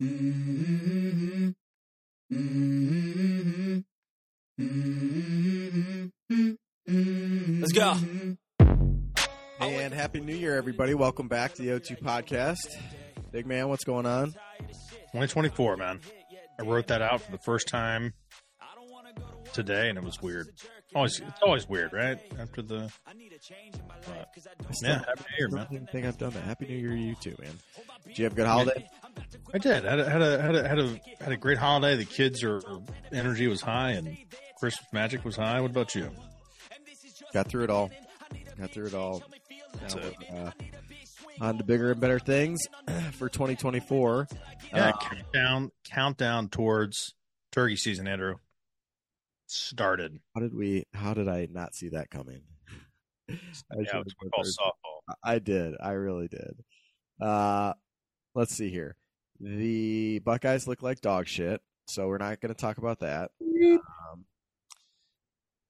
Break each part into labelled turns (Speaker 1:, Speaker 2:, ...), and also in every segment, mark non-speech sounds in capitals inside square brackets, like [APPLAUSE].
Speaker 1: Let's go.
Speaker 2: And happy New Year, everybody! Welcome back to the O2 Podcast. Big man, what's going on?
Speaker 3: 2024, man. I wrote that out for the first time today, and it was weird. Always, it's always weird, right? After the, but, yeah, happy New Year,
Speaker 2: I
Speaker 3: man.
Speaker 2: don't think I've done that. Happy New Year to you too, man. Did you have a good holiday?
Speaker 3: I did. Had a, had a had a had a had a great holiday. The kids are energy was high, and Christmas magic was high. What about you?
Speaker 2: Got through it all. Got through it all. Now
Speaker 3: it.
Speaker 2: uh, on to bigger and better things [CLEARS THROAT] for 2024.
Speaker 3: Yeah,
Speaker 2: Uh,
Speaker 3: countdown countdown towards turkey season, Andrew. Started.
Speaker 2: how did we? How did I not see that coming? [LAUGHS] [LAUGHS] I
Speaker 3: Yeah, called softball.
Speaker 2: I did. I really did. Uh, let's see here. The Buckeyes look like dog shit, so we're not going to talk about that. Um,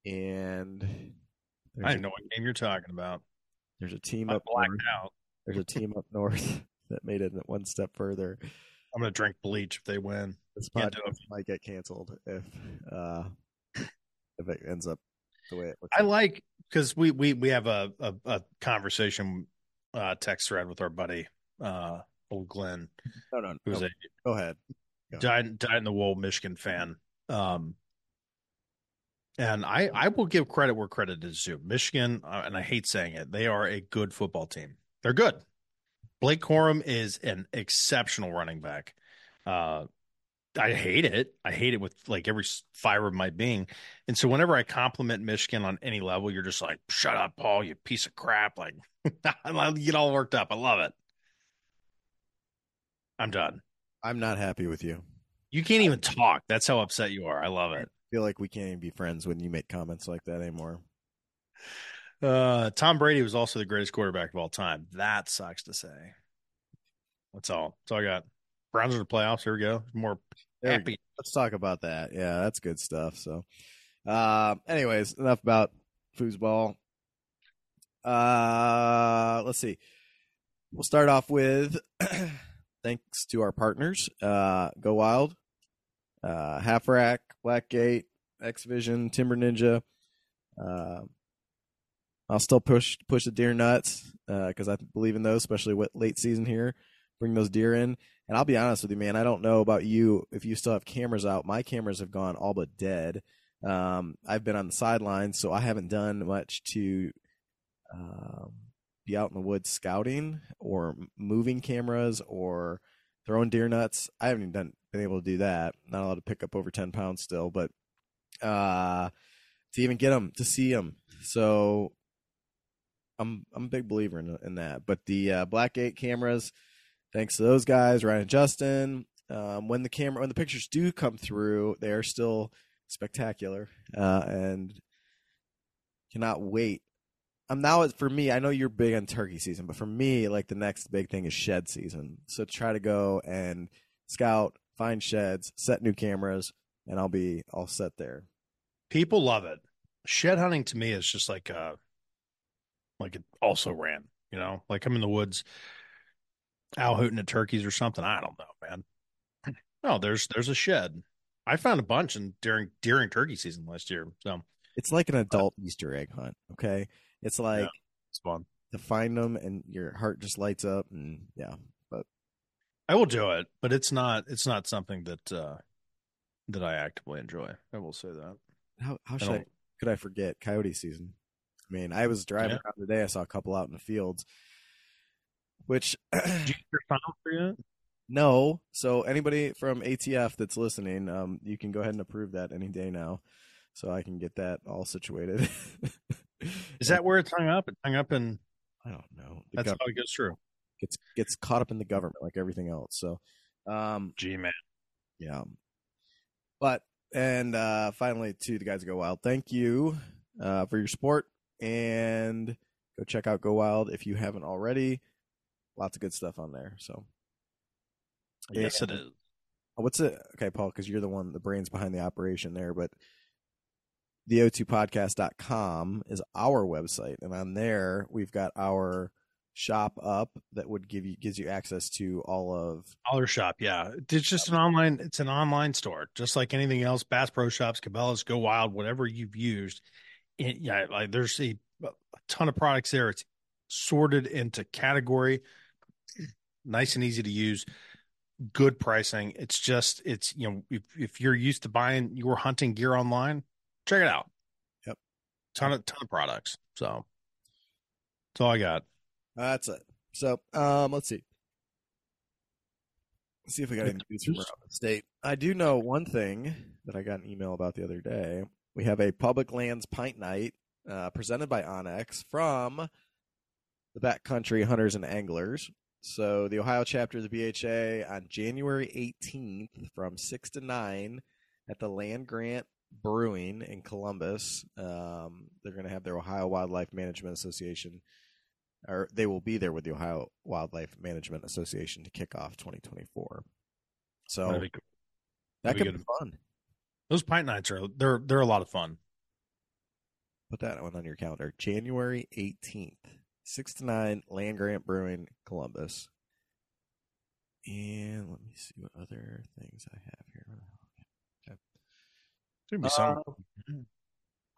Speaker 2: and
Speaker 3: I
Speaker 2: there's,
Speaker 3: didn't know what game you're talking about.
Speaker 2: there's a team
Speaker 3: I
Speaker 2: up
Speaker 3: blacked
Speaker 2: north.
Speaker 3: out.
Speaker 2: There's a team up north [LAUGHS] that made it one step further.
Speaker 3: I'm gonna drink bleach if they win.
Speaker 2: This
Speaker 3: Can't do
Speaker 2: podcast might get canceled if uh, if it ends up the way it looks.
Speaker 3: I like because we we we have a a, a conversation uh, text thread with our buddy uh, old Glenn,
Speaker 2: no, no,
Speaker 3: who's
Speaker 2: no.
Speaker 3: a
Speaker 2: Go ahead.
Speaker 3: dyed dyed in the wool Michigan fan. Um, and I I will give credit where credit is due. Michigan, uh, and I hate saying it, they are a good football team. They're good. Blake Corum is an exceptional running back. Uh, I hate it. I hate it with like every fiber of my being. And so whenever I compliment Michigan on any level, you're just like, "Shut up, Paul, you piece of crap!" Like, [LAUGHS] I get all worked up. I love it. I'm done.
Speaker 2: I'm not happy with you.
Speaker 3: You can't even talk. That's how upset you are. I love it.
Speaker 2: I feel like we can't even be friends when you make comments like that anymore.
Speaker 3: Uh, Tom Brady was also the greatest quarterback of all time. That sucks to say. That's all. That's all I got. Browns are the playoffs. Here we go. More happy.
Speaker 2: let's talk about that. Yeah, that's good stuff. So, uh, anyways, enough about foosball. Uh, let's see. We'll start off with [CLEARS THROAT] thanks to our partners, uh, Go Wild, uh, Half Rack, Blackgate, X Vision, Timber Ninja. Uh, I'll still push push the deer nuts because I believe in those, especially with late season here. Bring those deer in. And I'll be honest with you, man. I don't know about you if you still have cameras out. My cameras have gone all but dead. Um, I've been on the sidelines, so I haven't done much to um, be out in the woods scouting or moving cameras or throwing deer nuts. I haven't even done, been able to do that. Not allowed to pick up over ten pounds still, but uh, to even get them to see them. So I'm I'm a big believer in in that. But the uh, Blackgate cameras thanks to those guys, Ryan and Justin. Um, when the camera, when the pictures do come through, they are still spectacular, uh, and cannot wait. Um, now for me, I know you're big on turkey season, but for me, like the next big thing is shed season. So try to go and scout, find sheds, set new cameras, and I'll be all set there.
Speaker 3: People love it. Shed hunting to me is just like uh like it also ran, you know, like I'm in the woods owl hooting at turkeys or something. I don't know, man. No, there's there's a shed. I found a bunch in during during turkey season last year. So
Speaker 2: It's like an adult Easter egg hunt. Okay, it's like
Speaker 3: Yeah. it's fun.
Speaker 2: to find them, and your heart just lights up, and yeah. But
Speaker 3: I will do it, but it's not it's not something that uh that I actively enjoy. I will say that.
Speaker 2: how how
Speaker 3: I
Speaker 2: should I, could I forget coyote season? I mean, I was driving
Speaker 3: Yeah.
Speaker 2: around today. I saw a couple out in the fields, which [CLEARS THROAT]
Speaker 3: Did you get your final for yet?
Speaker 2: no. So anybody from ATF that's listening, um, you can go ahead and approve that any day now, so I can get that all situated. [LAUGHS]
Speaker 3: Is that where it's hung up? It's hung up in
Speaker 2: I don't know. The
Speaker 3: that's how it goes through.
Speaker 2: gets gets caught up in the government like everything else. So, um,
Speaker 3: Gee man.
Speaker 2: Yeah. But and uh finally to the guys at Go Wild, thank you uh for your support and go check out Go Wild if you haven't already. Lots of good stuff on there. So
Speaker 3: Yes, it is.
Speaker 2: What's it? Okay, Paul, because you're the one, the brains behind the operation there, but the o2podcast.com is our website. And on there, we've got our shop up that would give you gives you access to all of
Speaker 3: our Shop, yeah. It's just an online. It's an online store, just like anything else. Bass Pro Shops, Cabela's, Go Wild, whatever you've used. It, yeah, like there's a, a ton of products there. It's sorted into category, nice and easy to use, good pricing. It's just it's you know if if you're used to buying your hunting gear online, check it out.
Speaker 2: Yep,
Speaker 3: ton of ton of products. So that's all I got.
Speaker 2: That's it. So, um, let's see. Let's see if we got any news from around the state. I do know one thing that I got an email about the other day. We have a public lands pint night uh, presented by Onyx from the Backcountry Hunters and Anglers. So the Ohio chapter of the BHA on January 18th from 6 to 9 at the Land Grant Brewing in Columbus. Um, they're going to have their Ohio Wildlife Management Association or they will be there with the Ohio Wildlife Management Association to kick off 2024. So
Speaker 3: That'd be cool.
Speaker 2: that
Speaker 3: that'd be
Speaker 2: could
Speaker 3: good.
Speaker 2: be fun.
Speaker 3: Those pint nights are they're they're a lot of fun.
Speaker 2: Put that one on your calendar. January 18th, 6 to 9, Land Grant Brewing, Columbus. And let me see what other things I have here.
Speaker 3: Be some.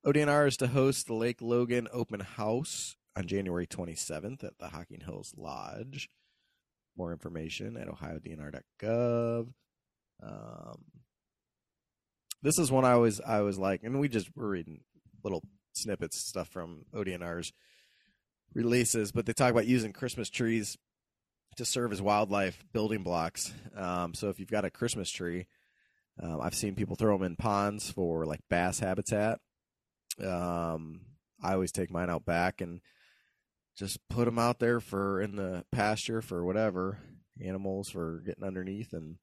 Speaker 2: ODNR is to host the Lake Logan Open House on January 27th at the Hocking Hills Lodge. More information at ohiodnr.gov. Um, this is one I was I was like, and we just were reading little snippets stuff from ODNR's releases, but they talk about using Christmas trees to serve as wildlife building blocks. Um, so if you've got a Christmas tree, um, I've seen people throw them in ponds for like bass habitat. Um, I always take mine out back and just put them out there for in the pasture for whatever animals for getting underneath and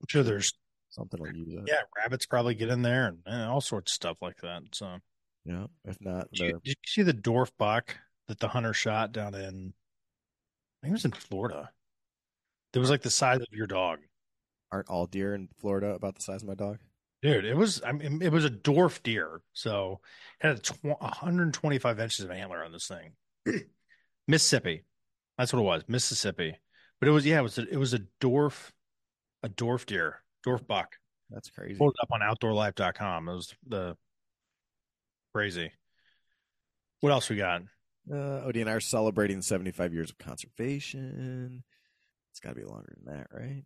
Speaker 3: I'm sure there's
Speaker 2: something will use it.
Speaker 3: yeah rabbits probably get in there and, and all sorts of stuff like that. So
Speaker 2: Yeah. If not,
Speaker 3: did you, did you see the dwarf buck that the hunter shot down in? I think it was in Florida. It was like the size of your dog,
Speaker 2: aren't all deer in Florida about the size of my dog?
Speaker 3: dude. It was I mean it was a dwarf deer, so it had a tw- 125 inches of antler on this thing. [CLEARS THROAT] Mississippi, that's what it was, Mississippi. But it was yeah, it was a, it was a dwarf, a dwarf deer, dwarf buck.
Speaker 2: That's crazy.
Speaker 3: pulled it up on outdoorlife.com. It was the crazy. What else we got?
Speaker 2: Uh, ODNR celebrating 75 years of conservation. It's got to be longer than that, right?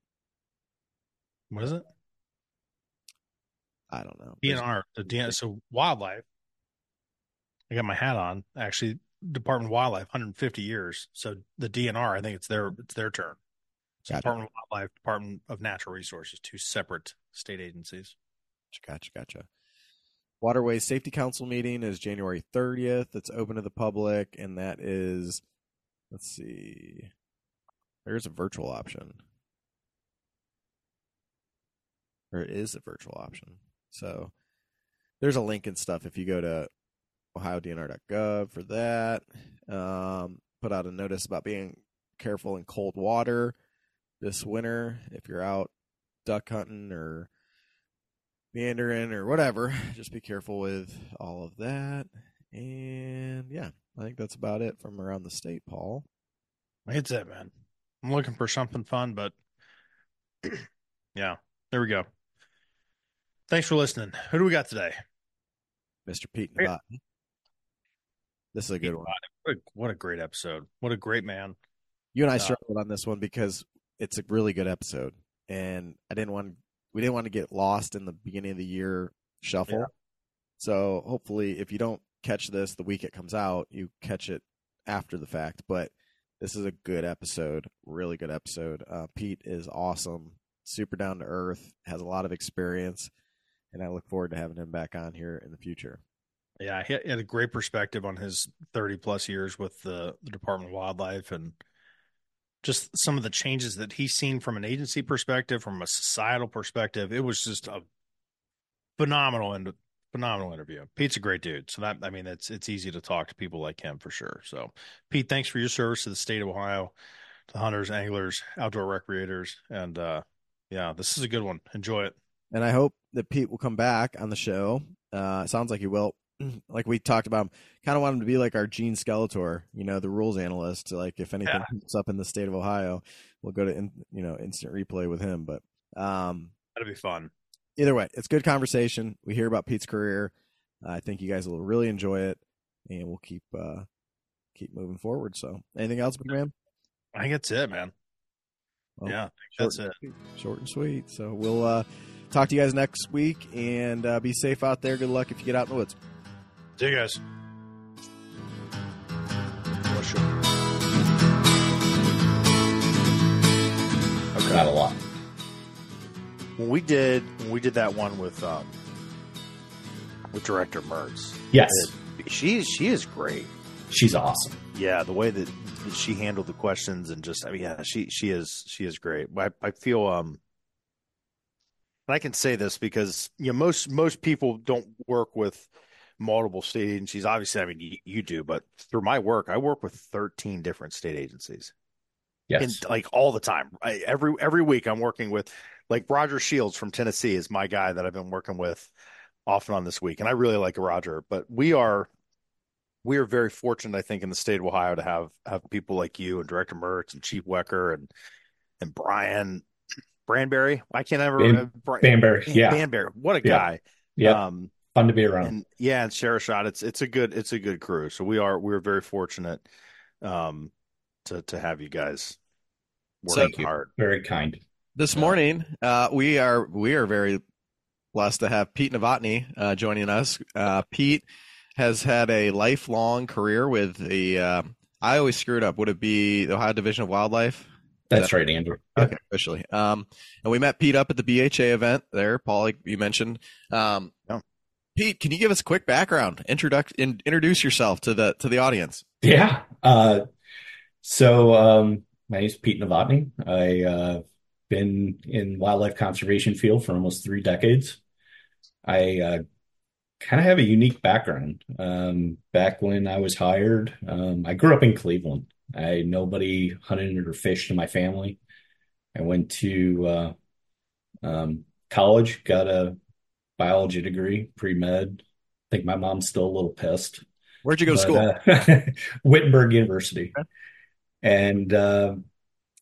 Speaker 3: What is it?
Speaker 2: I don't know.
Speaker 3: DNR. The DNR. So wildlife. I got my hat on. Actually, Department of Wildlife, 150 years. So the DNR, I think it's their it's their turn. So
Speaker 2: Gotcha.
Speaker 3: Department of Wildlife, Department of Natural Resources, two separate state agencies.
Speaker 2: Gotcha, gotcha. Waterways Safety Council meeting is January 30th. It's open to the public, and that is, let's see, there's a virtual option. There is a virtual option. So there's a link and stuff if you go to ohiodnr.gov for that. Um, put out a notice about being careful in cold water this winter if you're out duck hunting or meandering or whatever. Just be careful with all of that. And yeah, I think that's about it from around the state, Paul.
Speaker 3: It's it, man. I'm looking for something fun, but [CLEARS THROAT] yeah, there we go. Thanks for listening. Who do we got today?
Speaker 2: Mr. Pete Novotny. This is a good one.
Speaker 3: What a, what a great episode. What a great man.
Speaker 2: You and I
Speaker 3: Uh,
Speaker 2: struggled on this one because it's a really good episode, and I didn't want we didn't want to get lost in the beginning of the year shuffle.
Speaker 3: Yeah.
Speaker 2: So hopefully, if you don't catch this the week it comes out, you catch it after the fact. But this is a good episode, really good episode. Uh, Pete is awesome, super down to earth, has a lot of experience, and I look forward to having him back on here in the future.
Speaker 3: Yeah, he had a great perspective on his 30 plus years with the, the Department of Wildlife and just some of the changes that he's seen from an agency perspective, from a societal perspective. It was just a phenomenal and phenomenal interview. Pete's a great dude. So that I mean it's it's easy to talk to people like him for sure. So Pete, thanks for your service to the state of Ohio, to hunters, anglers, outdoor recreators, and uh yeah, this is a good one. Enjoy it.
Speaker 2: And I hope that Pete will come back on the show. Uh, it sounds like he will. [CLEARS THROAT] like we talked about, kind of want him to be like our Gene Steratore, you know, the rules analyst. Like if anything
Speaker 4: Yeah.
Speaker 2: comes up in the state of Ohio, we'll go to in, you know instant replay with him. But um,
Speaker 4: That'd be fun.
Speaker 2: either way, it's good conversation. We hear about Pete's career. I think you guys will really enjoy it, and we'll keep uh keep moving forward. So, anything else, big man?
Speaker 4: I think that's it, man.
Speaker 2: Well,
Speaker 4: yeah, I think
Speaker 2: short
Speaker 4: that's it.
Speaker 2: Short and sweet. So we'll uh talk to you guys next week, and uh, be safe out there. Good luck if you get out in the woods.
Speaker 4: See you guys. Oh, sure.
Speaker 5: Not a lot.
Speaker 3: when we did when we did that one with um with director Mertz.
Speaker 5: Yes,
Speaker 3: it- she she is great.
Speaker 5: she's awesome.
Speaker 3: Yeah, the way that, that she handled the questions and just I mean yeah, she she is she is great. I I feel um and I can say this because you know most most people don't work with multiple state agencies. Obviously, I mean you, you do, but through my work, I work with 13 different state agencies.
Speaker 5: Yes,
Speaker 3: and like all the time. I, every every week I'm working with like Roger Shields from Tennessee is my guy that I've been working with off and on this week, and I really like Roger. But we are we are very fortunate, I think, in the state of Ohio to have have people like you and Director Mertz and Chief Wecker and and Brian Branberry. I can't ever
Speaker 5: Ban-
Speaker 3: Bri-
Speaker 5: Banbury. Yeah,
Speaker 3: Banberry. What a
Speaker 5: Yeah.
Speaker 3: guy.
Speaker 5: yeah,
Speaker 3: Um,
Speaker 5: fun to be around.
Speaker 3: and yeah, and share a shot. It's it's a good it's a good crew. So we are we're very fortunate um to to have you guys working
Speaker 5: Thank you.
Speaker 3: hard.
Speaker 5: Very kind.
Speaker 2: This
Speaker 3: Yeah.
Speaker 2: morning, uh, we are we are very blessed to have Pete Novotny uh, joining us. Uh, Pete has had a lifelong career with the. Uh, I always screwed up. Would it be the Ohio Division of Wildlife?
Speaker 5: That's right, Andrew. Yeah.
Speaker 2: Okay, officially. Um, and we met Pete up at the BHA event there. Paul, like you mentioned. Um,
Speaker 3: Yeah.
Speaker 2: Pete, can you give us a quick background, introduct, in, introduce yourself to the to the audience?
Speaker 5: Yeah. Uh, so um, my is Pete Novotny. I uh, been in wildlife conservation field for almost three decades. I uh, kind of have a unique background. Um, back when I was hired, um, I grew up in Cleveland. I nobody hunted or fished in my family. I went to uh, um, college, got a biology degree, pre med. I think my mom's still a little pissed
Speaker 2: Where'd you go to school?
Speaker 5: uh, [LAUGHS] Wittenberg University.
Speaker 2: Okay.
Speaker 5: And uh,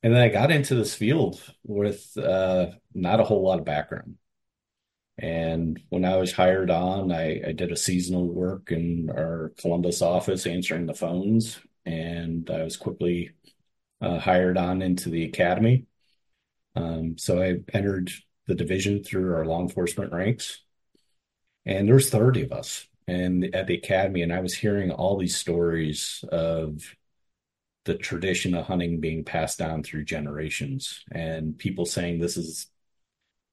Speaker 5: and then I got into this field with uh, not a whole lot of background. And when I was hired on, I, I did a seasonal work in our Columbus office answering the phones. And I was quickly uh, hired on into the academy. Um, so I entered the division through our law enforcement ranks. And there's 30 of us and at the academy and i was hearing all these stories of the tradition of hunting being passed down through generations and people saying this is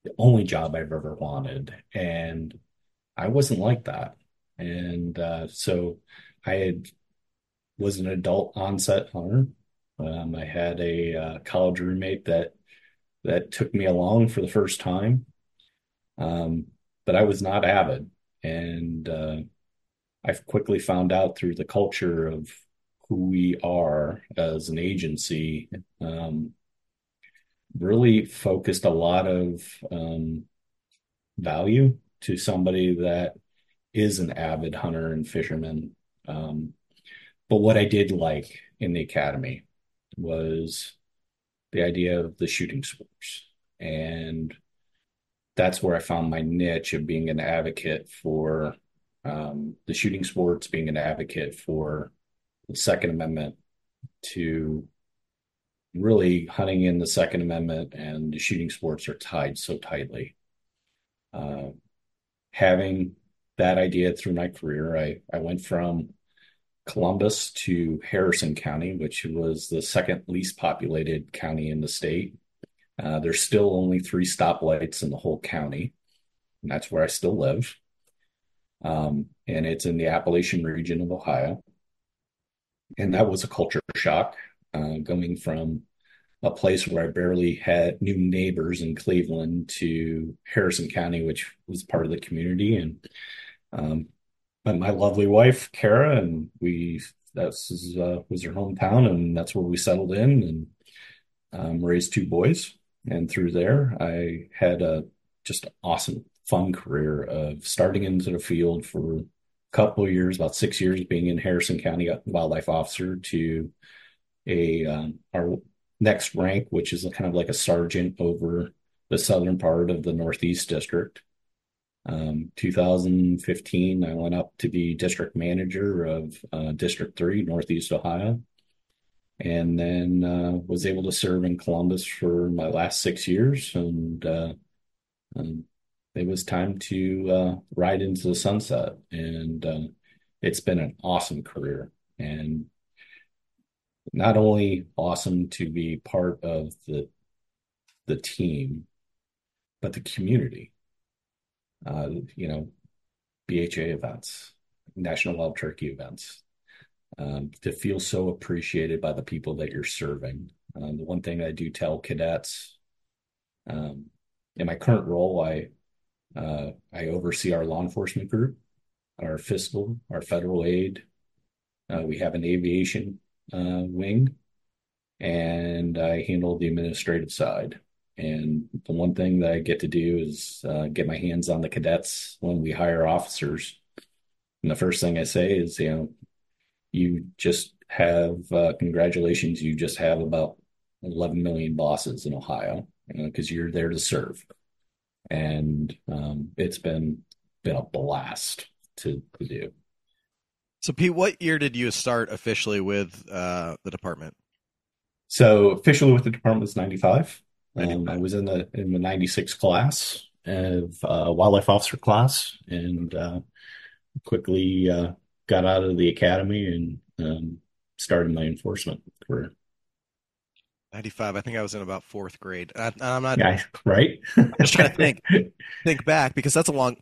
Speaker 5: the only job i've ever wanted and i wasn't like that and uh, so i had was an adult onset hunter. Um, i had a uh, college roommate that that took me along for the first time. Um, but i was not avid. And uh, I've quickly found out through the culture of who we are as an agency, um, really focused a lot of um, value to somebody that is an avid hunter and fisherman. Um, but what I did like in the academy was the idea of the shooting sports. And that's where I found my niche of being an advocate for um, the shooting sports, being an advocate for the Second Amendment to really hunting in the Second Amendment and the shooting sports are tied so tightly. Uh, having that idea through my career, I, I went from Columbus to Harrison County, which was the second least populated county in the state. Uh, there's still only three stoplights in the whole county, and that's where I still live. Um, and it's in the Appalachian region of Ohio. And that was a culture shock uh, going from a place where I barely had new neighbors in Cleveland to Harrison County, which was part of the community. And um, met my lovely wife, Kara, and we that's uh, was her hometown, and that's where we settled in and um, raised two boys. And through there, I had a just awesome, fun career of starting into the field for a couple of years, about six years, being in Harrison County wildlife officer to a um, our next rank, which is kind of like a sergeant over the southern part of the Northeast District. Um, 2015, I went up to be district manager of uh, District 3, Northeast Ohio, and then uh, was able to serve in Columbus for my last six years. And uh, um, it was time to uh, ride into the sunset. And uh, it's been an awesome career. And not only awesome to be part of the the team, but the community. Uh, you know, BHA events, National Wild Turkey events, um, to feel so appreciated by the people that you're serving. Um, the one thing I do tell cadets um, in my current role, I uh, I oversee our law enforcement group, our fiscal, our federal aid. Uh, we have an aviation uh, wing, and I handle the administrative side. And the one thing that I get to do is uh, get my hands on the cadets when we hire officers. And the first thing I say is, you know, you just have uh, congratulations. You just have about 11 million bosses in Ohio because you know, you're there to serve, and um, it's been been a blast to, to do.
Speaker 2: So, Pete, what year did you start officially with uh, the department?
Speaker 5: So, officially with the department was 95. Um, I was in the in the 96 class of uh, wildlife officer class and uh, quickly uh, got out of the academy and um, started my enforcement career.
Speaker 2: 95 i think i was in about fourth grade. I, am not
Speaker 5: yeah, right?
Speaker 2: I'm just trying to think [LAUGHS] think back because that's a long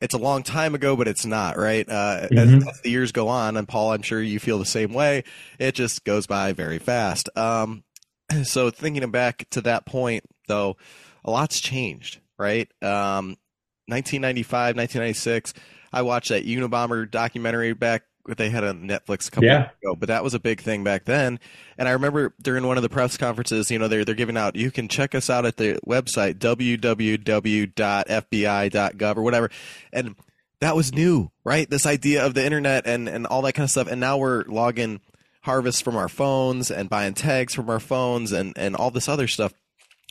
Speaker 2: it's a long time ago but it's not right? Uh, mm-hmm. as, as, the years go on and paul i'm sure you feel the same way it just goes by very fast. Um, [CLEARS THROAT] so thinking back to that point though a lot's changed right um, 1995 1996 i watched that unabomber documentary back they had on Netflix a couple yeah. years ago, but that was a big thing back then. And I remember during one of the press conferences, you know, they're they're giving out. You can check us out at the website www.fbi.gov or whatever, and that was new, right? This idea of the internet and and all that kind of stuff. And now we're logging harvests from our phones and buying tags from our phones and and all this other stuff.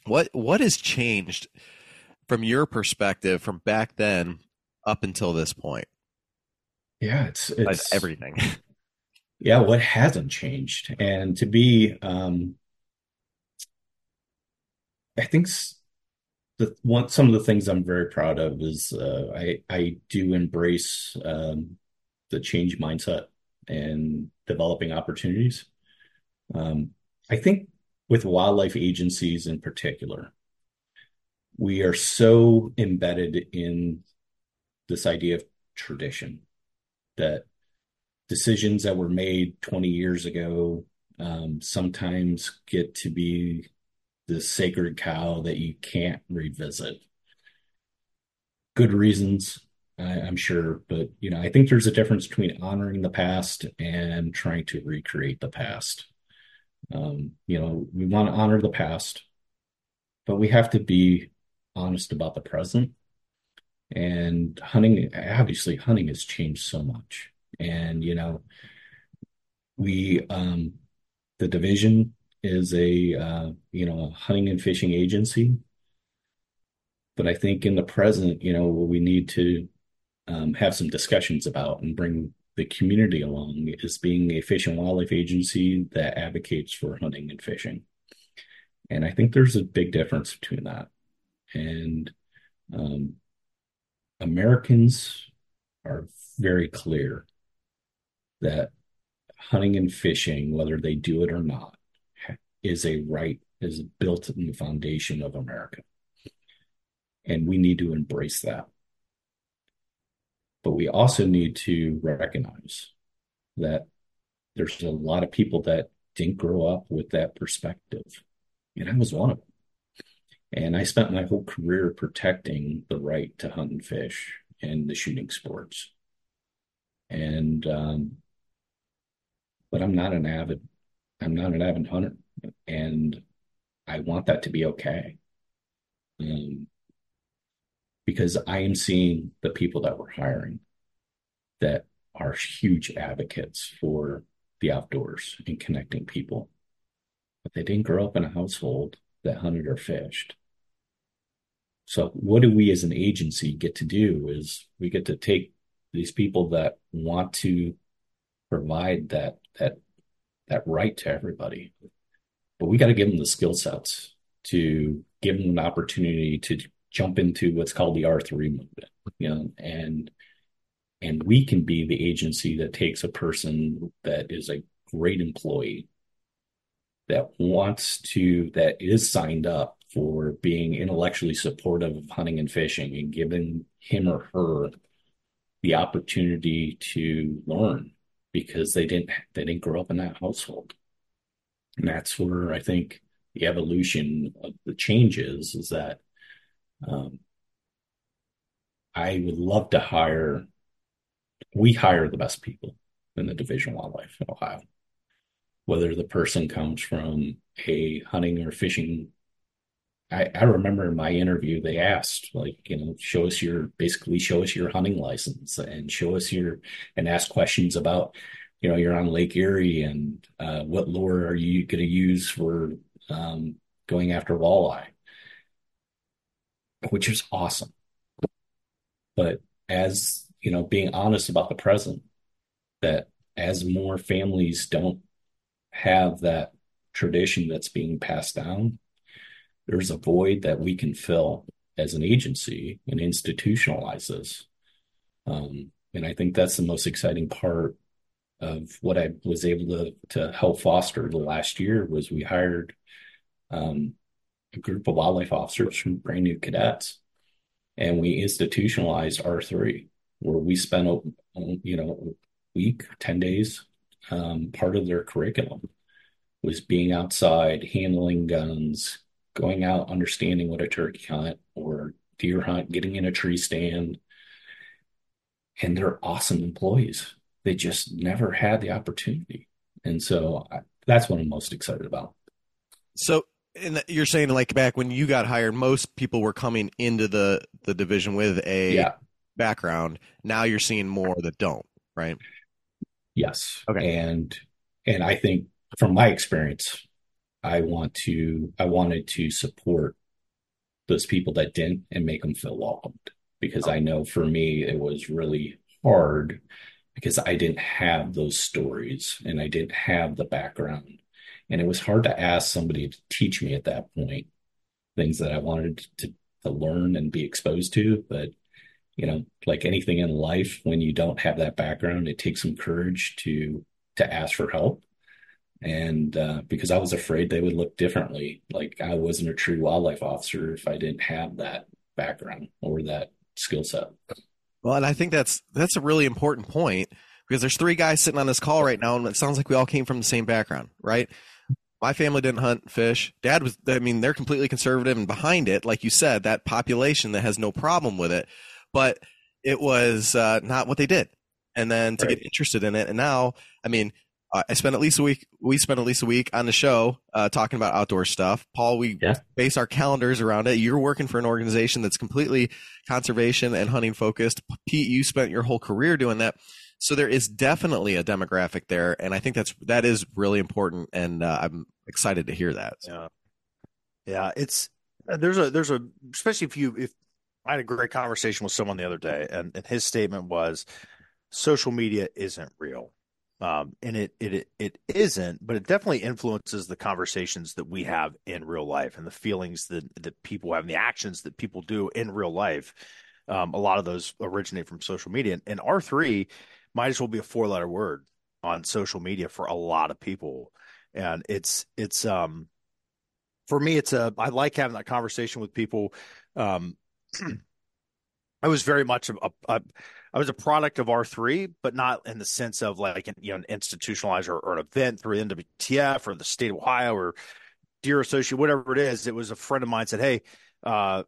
Speaker 2: What what has changed from your perspective from back then up until this point?
Speaker 5: Yeah, it's it's
Speaker 2: everything. [LAUGHS]
Speaker 5: yeah, what hasn't changed? And to be um I think the one some of the things I'm very proud of is uh, I I do embrace um, the change mindset and developing opportunities. Um, I think with wildlife agencies in particular, we are so embedded in this idea of tradition that decisions that were made 20 years ago um, sometimes get to be the sacred cow that you can't revisit. Good reasons, I, I'm sure, but you know, I think there's a difference between honoring the past and trying to recreate the past. Um, you know, we want to honor the past, but we have to be honest about the present. And hunting obviously hunting has changed so much. And you know we um the division is a uh, you know a hunting and fishing agency. But i think in the present you know we need to um, have some discussions about and bring the community along is being a fish and wildlife agency that advocates for hunting and fishing and i think there's a big difference between that and um, Americans are very clear that hunting and fishing, whether they do it or not, is a right, is built in the foundation of America. And we need to embrace that. But we also need to recognize that there's a lot of people that didn't grow up with that perspective. And I was one of them. And I spent my whole career protecting the right to hunt and fish and the shooting sports. And, um, but I'm not an avid, I'm not an avid hunter. And I want that to be okay. Um, because I am seeing the people that we're hiring that are huge advocates for the outdoors and connecting people. But they didn't grow up in a household that hunted or fished. So what do we as an agency get to do is we get to take these people that want to provide that that that right to everybody. But we got to give them the skill sets to give them an opportunity to jump into what's called the R3 movement, you know, and and we can be the agency that takes a person that is a great employee that wants to that is signed up for being intellectually supportive of hunting and fishing and giving him or her the opportunity to learn because they didn't they didn't grow up in that household. And that's where i think the evolution of the changes is that um, i would love to hire we hire the best people in the division of wildlife in ohio. Whether the person comes from a hunting or fishing I, I remember in my interview they asked like you know show us your basically show us your hunting license and show us your and ask questions about you know you're on Lake Erie and uh, what lure are you going to use for um, going after walleye, which is awesome. But as you know, being honest about the present, that as more families don't have that tradition that's being passed down, there's a void that we can fill as an agency and institutionalize this. Um, and I think that's the most exciting part of what I was able to to help foster the last year was we hired um, a group of wildlife officers from brand new cadets, and we institutionalized R three, where we spent you know a week, ten days. Um, part of their curriculum was being outside, handling guns, going out, understanding what a turkey hunt or deer hunt, getting in a tree stand. And they're awesome employees. They just never had the opportunity. And so I, that's what I'm most excited about.
Speaker 2: So, and you're saying like back when you got hired, most people were coming into the the division with a yeah. background. Now you're seeing more that don't, right?
Speaker 5: Yes. Okay. And and I think from my experience, I want to I wanted to support those people that didn't and make them feel welcomed because I know for me it was really hard because I didn't have those stories and I didn't have the background and it was hard to ask somebody to teach me at that point things that I wanted to to learn and be exposed to but you know like anything in life when you don't have that background it takes some courage to to ask for help and uh, because I was afraid they would look differently, like I wasn't a true wildlife officer if I didn't have that background or that skill set.
Speaker 2: Well, and I think that's that's a really important point because there's three guys sitting on this call right now, and it sounds like we all came from the same background, right? My family didn't hunt fish. Dad was, I mean, they're completely conservative, and behind it, like you said, that population that has no problem with it, but it was uh, not what they did. And then to right. get interested in it, and now, I mean, uh, I spent at least a week. We spent at least a week on the show uh, talking about outdoor stuff. Paul, we yeah. base our calendars around it. You're working for an organization that's completely conservation and hunting focused. Pete, you spent your whole career doing that. So there is definitely a demographic there, and I think that's that is really important, and uh, I'm excited to hear that.
Speaker 3: Yeah, yeah. It's uh, there's a there's a especially if you if I had a great conversation with someone the other day, and, and his statement was, social media isn't real um, and it, it it isn't, but it definitely influences the conversations that we have in real life and the feelings that that people have, and the actions that people do in real life. Um, a lot of those originate from social media, and R three might as well be a four letter word on social media for a lot of people, and it's it's um for me it's a I like having that conversation with people. Um, [CLEARS THROAT] I was very much a, a, I was a product of R3, but not in the sense of like an, you know, an institutionalized or, or, an event through NWTF or the state of Ohio or Deer Associate, whatever it is. It was a friend of mine said, Hey, uh,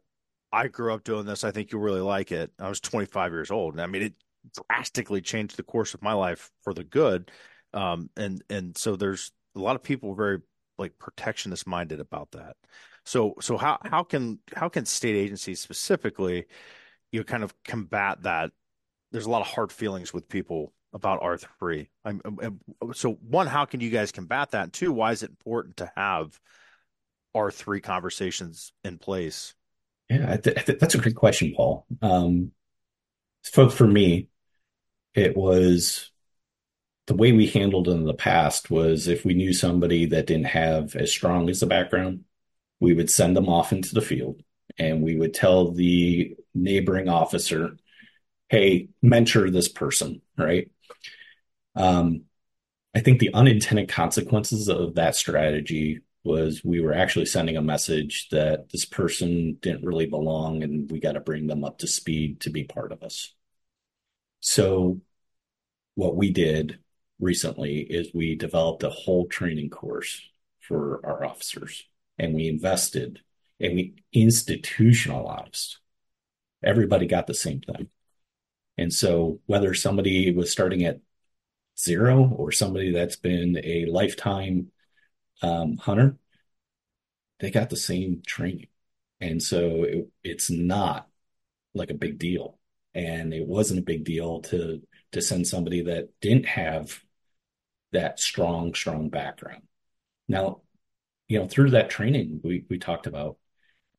Speaker 3: I grew up doing this. I think you'll really like it. I was 25 years old. And I mean, it drastically changed the course of my life for the good. Um, and, and so there's a lot of people very like protectionist minded about that. So, so how, how can, how can state agencies specifically, you know, kind of combat that there's a lot of hard feelings with people about R3? I'm, I'm, so one, how can you guys combat that? And two, why is it important to have R3 conversations in place?
Speaker 5: Yeah, th- th- that's a great question, Paul. Um, for for me, it was the way we handled it in the past was if we knew somebody that didn't have as strong as the background, we would send them off into the field and we would tell the neighboring officer, hey, mentor this person, right? Um, I think the unintended consequences of that strategy was we were actually sending a message that this person didn't really belong and we got to bring them up to speed to be part of us. So, what we did recently is we developed a whole training course for our officers and we invested and we institutionalized. Everybody got the same thing. And so, whether somebody was starting at zero or somebody that's been a lifetime um, hunter, they got the same training. And so it, it's not like a big deal. And it wasn't a big deal to to send somebody that didn't have that strong, strong background. Now, you know, through that training, we we talked about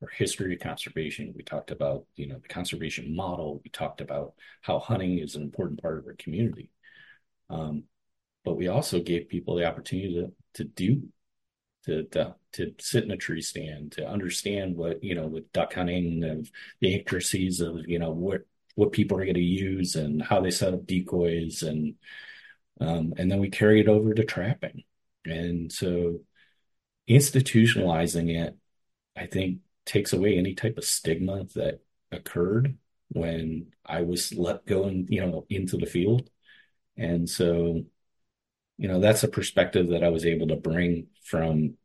Speaker 5: our history of conservation. We talked about, you know, the conservation model. We talked about how hunting is an important part of our community. Um, but we also gave people the opportunity to to do to, to to sit in a tree stand to understand what you know with duck hunting and the intricacies of you know what what people are going to use and how they set up decoys and um, and then we carry it over to trapping. And so institutionalizing it i think takes away any type of stigma that occurred when i was let go and you know into the field. And so you know that's a perspective that i was able to bring from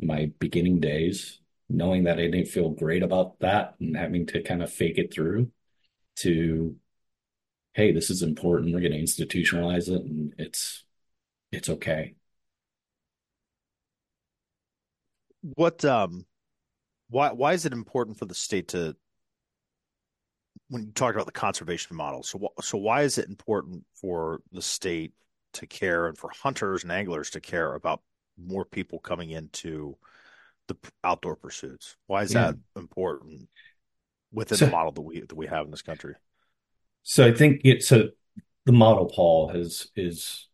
Speaker 5: my beginning days knowing that i didn't feel great about that and having to kind of fake it through to hey this is important. We're going to institutionalize it and it's it's okay.
Speaker 3: What um why why is it important for the state to when you talk about the conservation model so so why is it important for the state to care and for hunters and anglers to care about more people coming into the outdoor pursuits? Why is yeah. that important within so, the model that we that we have in this country
Speaker 5: so i think it so the model paul has is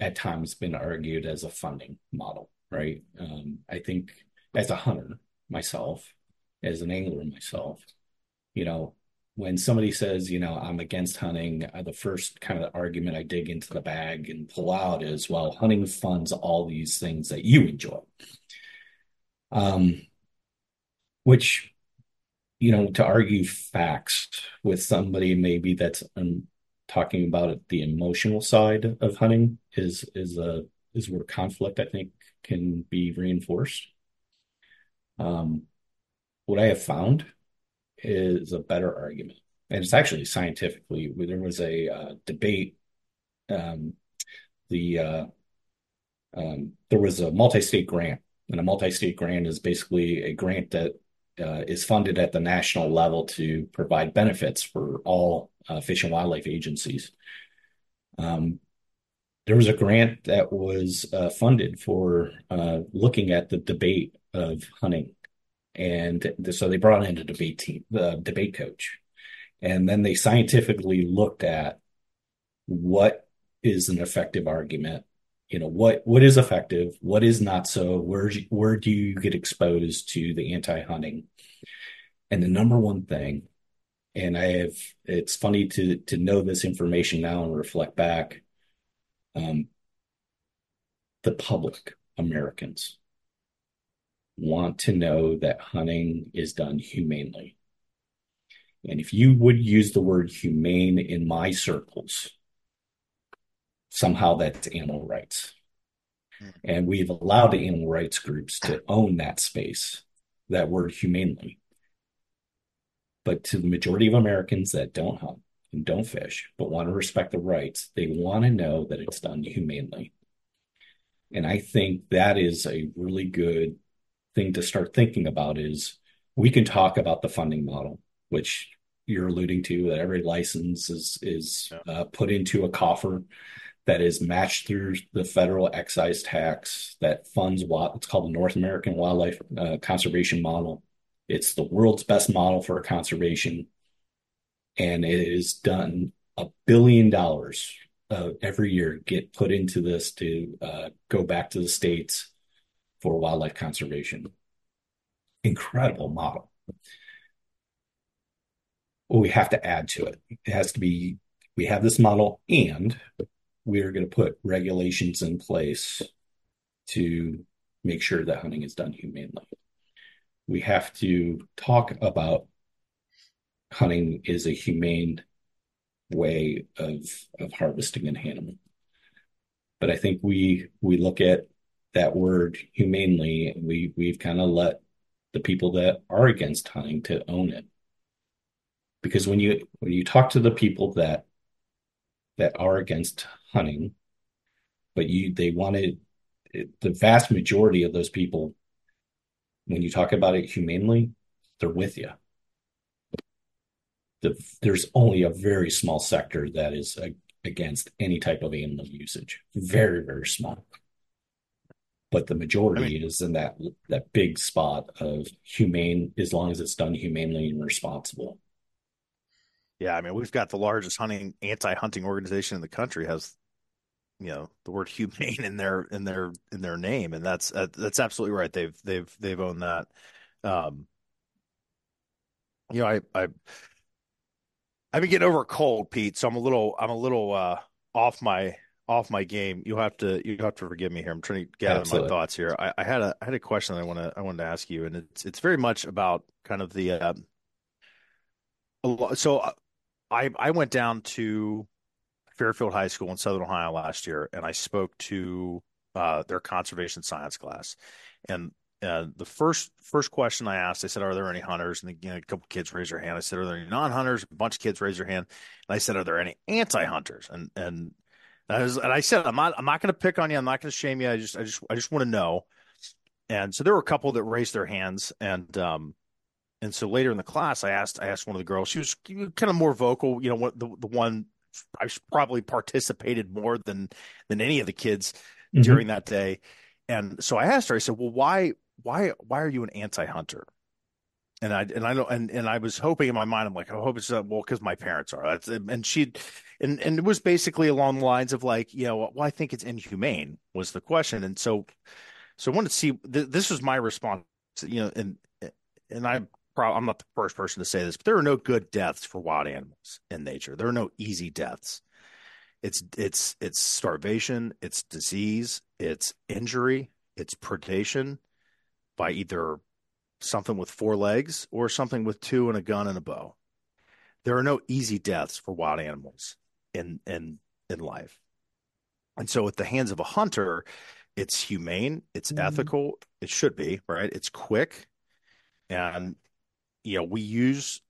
Speaker 5: at times been argued as a funding model right um, i think as a hunter myself, as an angler myself, you know, when somebody says, you know, I'm against hunting, uh, the first kind of argument I dig into the bag and pull out is, well, hunting funds all these things that you enjoy. Um, which, you know, to argue facts with somebody maybe that's um, talking about it, the emotional side of hunting is is a is where conflict I think can be reinforced. Um, what I have found is a better argument, and it's actually scientifically. There was a uh, debate. Um, the uh, um, there was a multi-state grant, and a multi-state grant is basically a grant that uh, is funded at the national level to provide benefits for all uh, fish and wildlife agencies. Um, there was a grant that was uh, funded for uh, looking at the debate of hunting. And so they brought in a debate team, the debate coach. And then they scientifically looked at what is an effective argument. You know, what, what is effective? What is not so? Where, where do you get exposed to the anti-hunting? And the number one thing, and I have, it's funny to, to know this information now and reflect back. Um, the public, Americans, want to know that hunting is done humanely. And if you would use the word humane in my circles, somehow that's animal rights. Hmm. And we've allowed the animal rights groups to own that space, that word humanely. But to the majority of Americans that don't hunt and don't fish, but want to respect the rights, they want to know that it's done humanely. And I think that is a really good thing to start thinking about is we can talk about the funding model, which you're alluding to, that every license is is uh, put into a coffer that is matched through the federal excise tax that funds what it's called the North American Wildlife uh, Conservation Model. It's the world's best model for conservation, and it is done a billion dollars uh, every year get put into this to uh, go back to the states for wildlife conservation. Incredible model. Well, we have to add to it. It has to be. We have this model, and we are going to put regulations in place to make sure that hunting is done humanely. We have to talk about hunting is a humane way of of harvesting an animal. But I think we we look at that word humanely and we we've kind of let the people that are against hunting to own it. Because when you when you talk to the people that that are against hunting, but you they wanted the vast majority of those people, when you talk about it humanely, they're with you. The, there's only a very small sector that is a, against any type of animal usage. Very, very small. But the majority I mean, is in that that big spot of humane, as long as it's done humanely and responsible.
Speaker 3: Yeah, I mean, we've got the largest hunting anti-hunting organization in the country has you know the word humane in their in their in their name and that's uh, that's absolutely right. They've they've they've owned that. Um you know i i i've been getting over a cold pete so i'm a little i'm a little uh off my off my game. You'll have to you have to forgive me here. I'm trying to gather absolutely. my thoughts here. I, I had a i had a question that i want to i wanted to ask you and it's it's very much about kind of the uh a lot so uh, I I went down to Fairfield High School in Southern Ohio last year, and I spoke to uh, their conservation science class. And uh, the first first question I asked, I said, "Are there any hunters?" And you know, a couple kids raised their hand. I said, "Are there any non-hunters?" A bunch of kids raised their hand, and I said, "Are there any anti-hunters?" And and I was, and I said, "I'm not I'm not going to pick on you. I'm not going to shame you. I just I just I just want to know." And so there were a couple that raised their hands, and um, and so later in the class, I asked I asked one of the girls. She was kind of more vocal. You know, what the the one I probably participated more than than any of the kids mm-hmm. during that day. And so I asked her. I said, "Well, why why why are you an anti-hunter?" And I and I know and and I was hoping in my mind, I'm like, I hope it's uh, well because my parents are. That's, and she, and and it was basically along the lines of like, you know, well, I think it's inhumane was the question. And so, so I wanted to see. Th- this was my response. You know, and and I I'm not the first person to say this, but there are no good deaths for wild animals in nature. There are no easy deaths. It's it's it's starvation, it's disease, it's injury, it's predation by either something with four legs or something with two and a gun and a bow. There are no easy deaths for wild animals in in in life. And so at the hands of a hunter, it's humane, it's mm-hmm. ethical, it should be, right? It's quick and you know, we use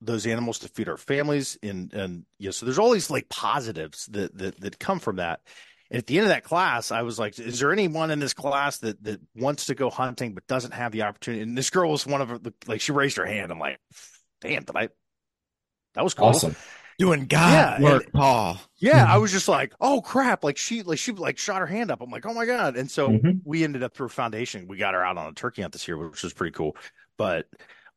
Speaker 3: those animals to feed our families and and you know, so there's all these like positives that that that come from that. And at the end of that class, I was like, "Is there anyone in this class that that wants to go hunting but doesn't have the opportunity?" And this girl was one of the like she raised her hand. I'm like, "Damn, did I?" That was cool.
Speaker 5: awesome.
Speaker 2: Doing God yeah, work, and, Paul.
Speaker 3: Yeah, I was just like, "Oh crap!" Like she like she like shot her hand up. I'm like, "Oh my god!" And so mm-hmm. we ended up through a foundation. We got her out on a turkey hunt this year, which was pretty cool. But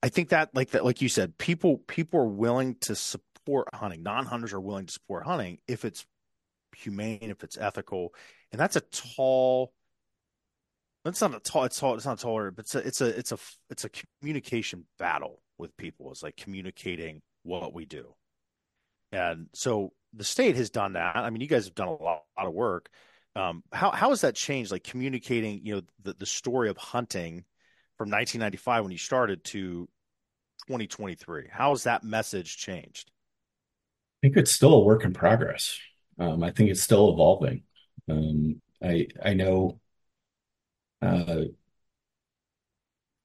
Speaker 3: I think that like that like you said, people people are willing to support hunting. Non-hunters are willing to support hunting if it's humane, if it's ethical, and that's a tall. That's not a tall. It's tall. It's not taller, but it's a it's a it's a it's a communication battle with people. It's like communicating what we do, and so the state has done that. I mean, you guys have done a lot, a lot of work. Um, how how has that changed? Like communicating, you know, the the story of hunting from 1995 when you started to 2023? How has that message changed?
Speaker 5: I think it's still a work in progress. Um, I think it's still evolving. Um, I I know. Uh,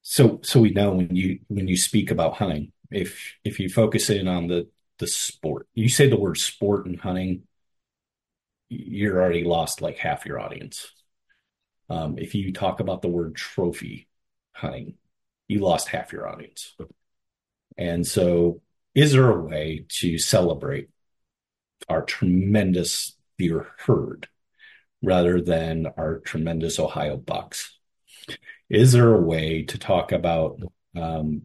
Speaker 5: so so we know when you when you speak about hunting, if if you focus in on the the sport, you say the word sport and hunting, you're already lost like half your audience. Um, if you talk about the word trophy, hunting, you lost half your audience. And so is there a way to celebrate our tremendous deer herd rather than our tremendous Ohio bucks? Is there a way to talk about, um,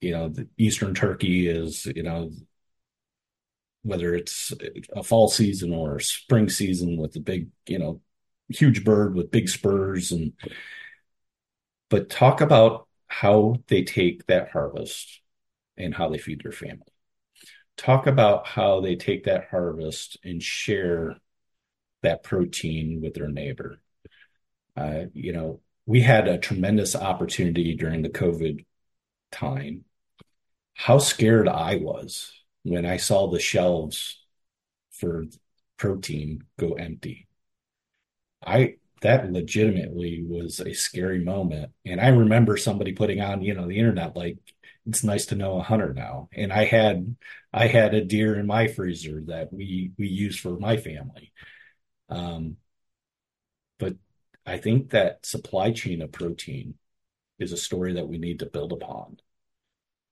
Speaker 5: you know, the Eastern Turkey is, you know, whether it's a fall season or spring season with a big, you know, huge bird with big spurs and but talk about how they take that harvest and how they feed their family. Talk about how they take that harvest and share that protein with their neighbor. Uh, you know, we had a tremendous opportunity during the COVID time. How scared I was when I saw the shelves for protein go empty. I that legitimately was a scary moment. And I remember somebody putting on, you know, the internet like it's nice to know a hunter now. And I had I had a deer in my freezer that we we use for my family. Um but I think that supply chain of protein is a story that we need to build upon.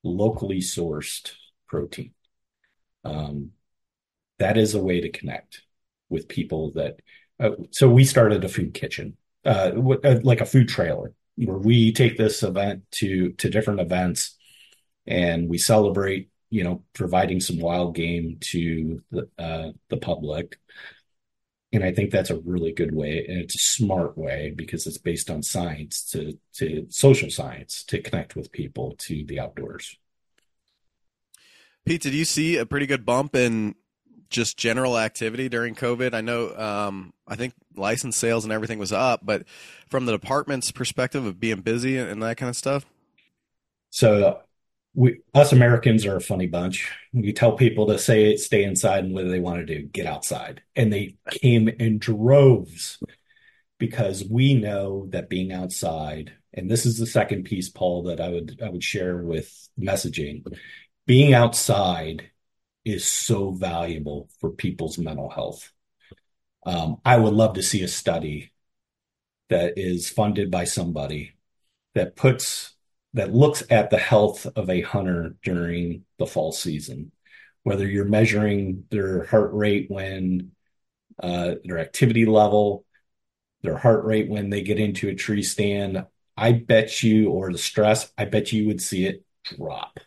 Speaker 5: Locally sourced protein. Um, that is a way to connect with people that. Uh, so we started a food kitchen, uh, uh, like a food trailer, where we take this event to to different events, and we celebrate. You know, providing some wild game to the uh, the public, and I think that's a really good way, and it's a smart way because it's based on science to to social science to connect with people to the outdoors.
Speaker 2: Pete, did you see a pretty good bump in just general activity during COVID? I know, um, I think license sales and everything was up, but from the department's perspective of being busy and that kind of stuff.
Speaker 5: So, we us Americans are a funny bunch. We tell people to say stay inside, and what do they want to do? Get outside, and they came in droves because we know that being outside, and this is the second piece, Paul, that I would I would share with messaging being outside is so valuable for people's mental health. Um, I would love to see a study that is funded by somebody that puts that looks at the health of a hunter during the fall season, whether you're measuring their heart rate when uh, their activity level, their heart rate when they get into a tree stand. I bet you, or the stress, I bet you would see it drop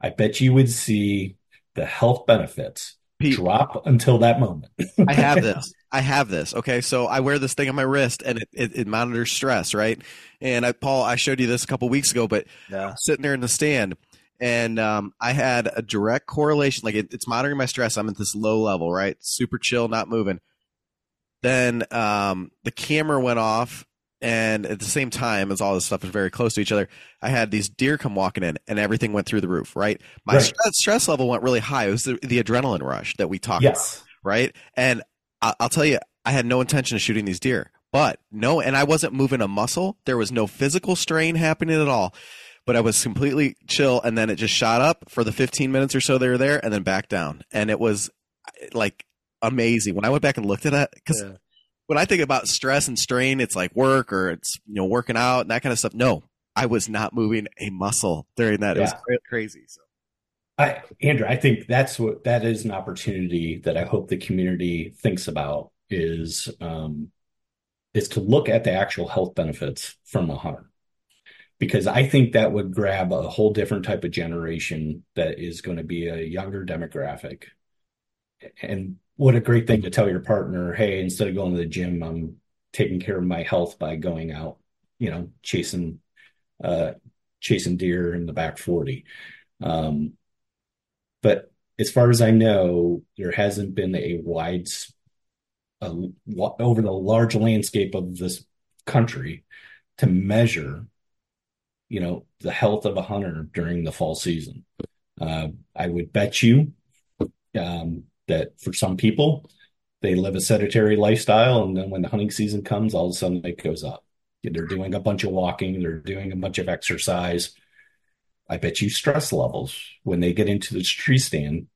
Speaker 5: I bet you would see the health benefits Pete, drop until that moment.
Speaker 2: I have [LAUGHS] this. I have this. Okay, so I wear this thing on my wrist, and it, it, it monitors stress, right? And I, Paul, I showed you this a couple weeks ago, but yeah. sitting there in the stand, and um, I had a direct correlation. Like it, it's monitoring my stress. I'm at this low level, right? Super chill, not moving. Then um, the camera went off, and at the same time as all this stuff is very close to each other i had these deer come walking in and everything went through the roof right? My right. Stress, stress, level went really high. It was the, the adrenaline rush that we talked yes. about right? And I, i'll tell you i had no intention of shooting these deer but no and i wasn't moving a muscle. There was no physical strain happening at all but i was completely chill. And then it just shot up for the 15 minutes or so they were there and then back down. And it was like amazing. When i went back and looked at that because yeah when I think about stress and strain, it's like work or it's you know working out and that kind of stuff. No, I was not moving a muscle during that. It was crazy. So.
Speaker 5: I, Andrew, I think that's what that is an opportunity that I hope the community thinks about is um, is to look at the actual health benefits from a hunter, because I think that would grab a whole different type of generation that is going to be a younger demographic, and what a great thing to tell your partner, hey, instead of going to the gym, I'm taking care of my health by going out, you know, chasing uh chasing deer in the back 40. Um but as far as I know, there hasn't been a wide uh, over the large landscape of this country to measure, you know, the health of a hunter during the fall season. Uh, I would bet you um, that for some people, they live a sedentary lifestyle. And then when the hunting season comes, all of a sudden it goes up. They're doing a bunch of walking, they're doing a bunch of exercise. I bet you stress levels when they get into the tree stand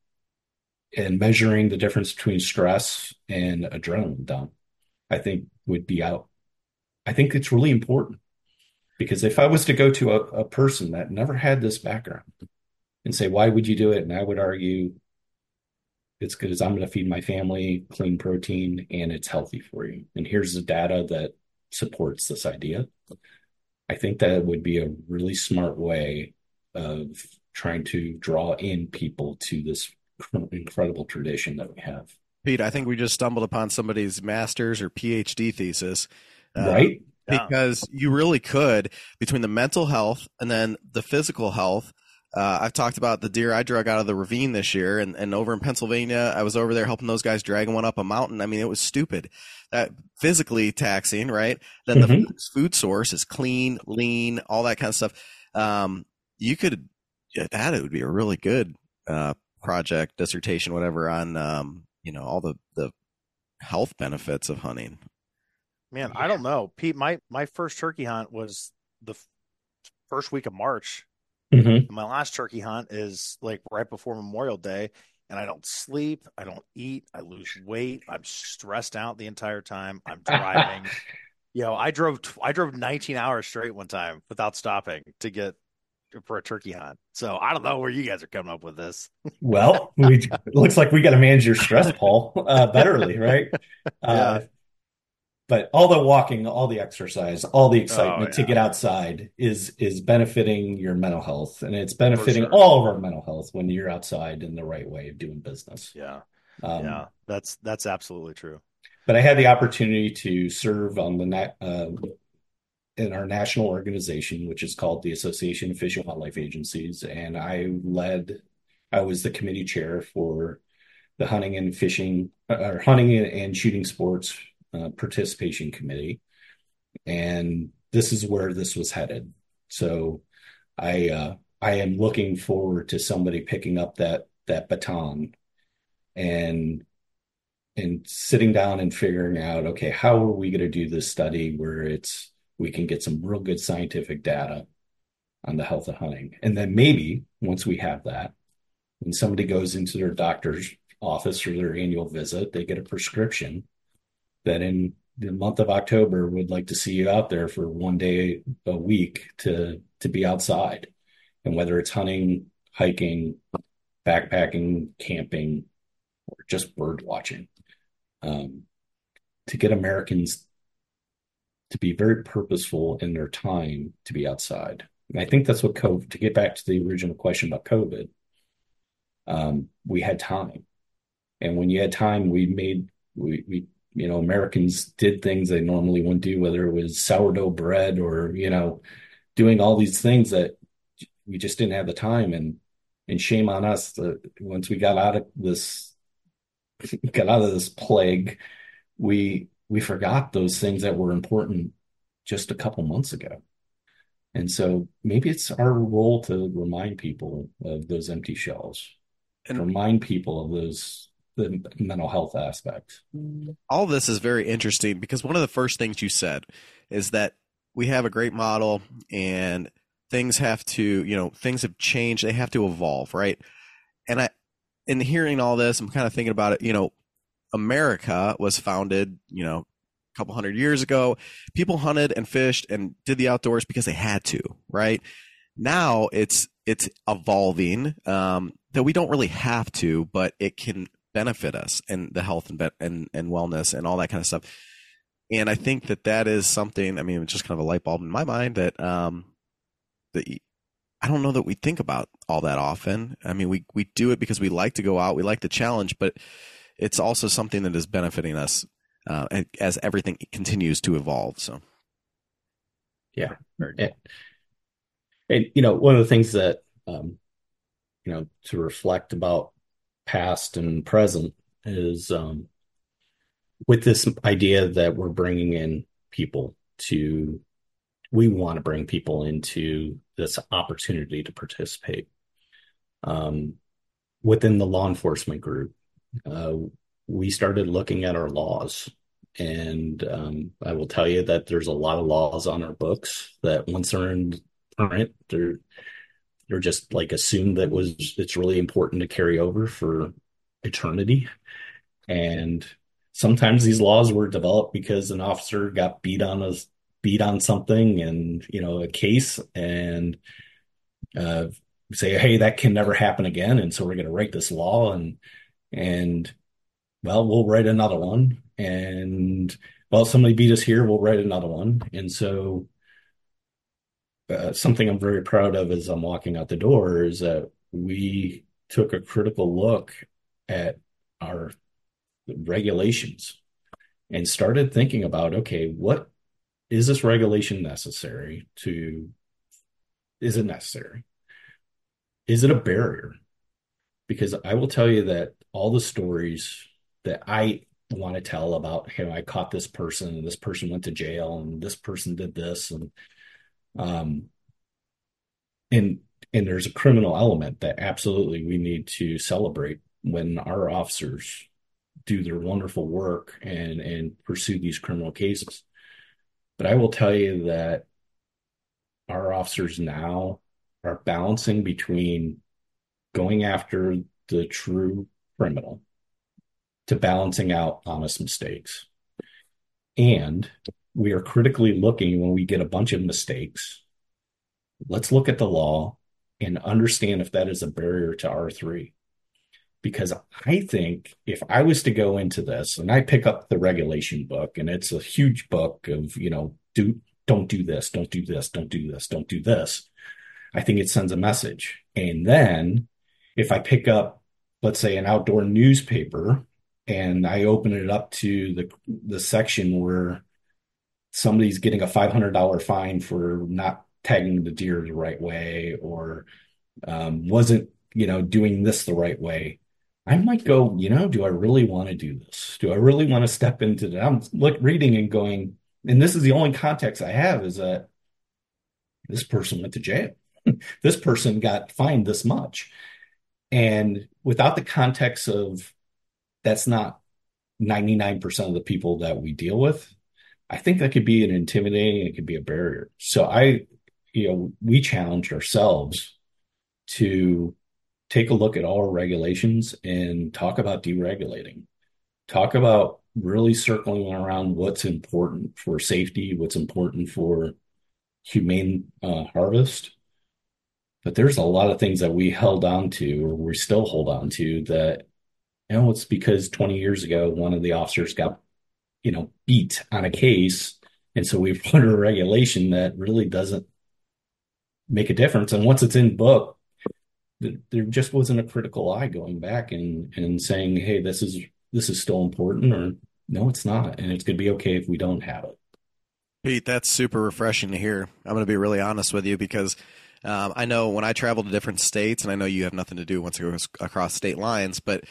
Speaker 5: and measuring the difference between stress and adrenaline dump, I think would be out. I think it's really important because if I was to go to a, a person that never had this background and say, why would you do it? And I would argue it's because I'm going to feed my family clean protein and it's healthy for you. And here's the data that supports this idea. I think that would be a really smart way of trying to draw in people to this incredible tradition that we have.
Speaker 2: Pete, I think we just stumbled upon somebody's master's or PhD thesis.
Speaker 5: Uh, right?
Speaker 2: Because you really could, between the mental health and then the physical health, uh, I've talked about the deer I drug out of the ravine this year, and, and over in Pennsylvania, I was over there helping those guys dragging one up a mountain. I mean, it was stupid. That physically taxing, right? Then mm-hmm. the food source is clean, lean, all that kind of stuff. Um, you could that it would be a really good uh, project, dissertation, whatever, on um, you know all the the health benefits of hunting.
Speaker 3: Man, I don't know, Pete. My my first turkey hunt was the first week of March Mm-hmm. My last turkey hunt is like right before Memorial Day, and I don't sleep, I don't eat, I lose weight, I'm stressed out the entire time. I'm driving. [LAUGHS] you know, I drove I drove 19 hours straight one time without stopping to get for a turkey hunt. So I don't know where you guys are coming up with this.
Speaker 5: well, we, it looks like we got to manage your stress, Paul, uh, [LAUGHS] betterly, right? Uh, yeah but all the walking, all the exercise, all the excitement oh, yeah. to get outside is is benefiting your mental health, and it's benefiting sure. all of our mental health when you're outside in the right way of doing business.
Speaker 3: Yeah, um, yeah, that's that's absolutely true.
Speaker 5: But I had the opportunity to serve on the uh, in our national organization, which is called the Association of Fish and Wildlife Agencies, and I led. I was the committee chair for the hunting and fishing, uh, or hunting and shooting sports uh, participation committee, and this is where this was headed. So I uh, I am looking forward to somebody picking up that that baton and and sitting down and figuring out okay how are we going to do this study where it's we can get some real good scientific data on the health of hunting and then maybe once we have that when somebody goes into their doctor's office or their annual visit they get a prescription that in the month of October would like to see you out there for one day a week to to be outside. And whether it's hunting, hiking, backpacking, camping, or just bird watching. Um, to get Americans to be very purposeful in their time to be outside. And I think that's what COVID, to get back to the original question about COVID, um, we had time. And when you had time, we made, we, we you know Americans did things they normally wouldn't do, whether it was sourdough bread or you know doing all these things that we just didn't have the time. And and shame on us that once we got out of this [LAUGHS] got out of this plague we we forgot those things that were important just a couple months ago. And so maybe it's our role to remind people of those empty shelves and remind people of those the mental health aspect.
Speaker 2: All this is very interesting because one of the first things you said is that we have a great model and things have to, you know, things have changed, they have to evolve, right? And I in hearing all this, I'm kind of thinking about it, you know, America was founded, you know, a couple hundred years ago. People hunted and fished and did the outdoors because they had to, right? Now it's it's evolving um, that we don't really have to, but it can benefit us and the health and, be- and and wellness and all that kind of stuff. And I think that that is something. I mean, it's just kind of a light bulb in my mind that um that I don't know that we think about all that often. I mean, we we do it because we like to go out, we like the challenge, but it's also something that is benefiting us uh, as everything continues to evolve. So,
Speaker 5: yeah, and, and you know, one of the things that um, you know to reflect about past and present is um, with this idea that we're bringing in people to we want to bring people into this opportunity to participate. Um, within the law enforcement group uh, we started looking at our laws. And um, i will tell you that there's a lot of laws on our books that once they're in print they're they're just like assumed that was it's really important to carry over for eternity. And sometimes these laws were developed because an officer got beat on a beat on something and you know a case and uh, say, hey, that can never happen again, and so we're going to write this law, and and well, we'll write another one, and well, somebody beat us here, we'll write another one, and so uh, something I'm very proud of as I'm walking out the door is that we took a critical look at our regulations and started thinking about okay, what is this regulation necessary to is it necessary? Is it a barrier? Because I will tell you that all the stories that I want to tell about, hey, I caught this person, and this person went to jail, and this person did this, and um, and and there's a criminal element that absolutely we need to celebrate when our officers do their wonderful work and and pursue these criminal cases. But I will tell you that our officers now are balancing between going after the true criminal to balancing out honest mistakes. And we are critically looking when we get a bunch of mistakes. Let's look at the law and understand if that is a barrier to R3. Because I think if I was to go into this and I pick up the regulation book and it's a huge book of, you know, do don't do this, don't do this, don't do this, don't do this. I think it sends a message. And then if I pick up, let's say, an outdoor newspaper and I open it up to the the section where somebody's getting a five hundred dollar fine for not tagging the deer the right way or um, wasn't you know doing this the right way. I might go, you know, do I really want to do this? Do I really want to step into that? I'm look, reading and going, and this is the only context I have is that this person went to jail. [LAUGHS] this person got fined this much. And without the context of that's not 99% of the people that we deal with, I think that could be an intimidating, it could be a barrier. So I, you know, we challenged ourselves to take a look at all our regulations and talk about deregulating. Talk about really circling around what's important for safety, what's important for humane uh, harvest. But there's a lot of things that we held on to, or we still hold on to, that you know it's because 20 years ago one of the officers got you know beat on a case, and so we've [LAUGHS] put a regulation that really doesn't make a difference. And once it's in book, there just wasn't a critical eye going back and and saying, hey, this is this is still important or no, it's not. And it's going to be okay if we don't have it.
Speaker 2: Pete, that's super refreshing to hear. I'm going to be really honest with you because um, I know when I travel to different states, and I know you have nothing to do once it goes across state lines, but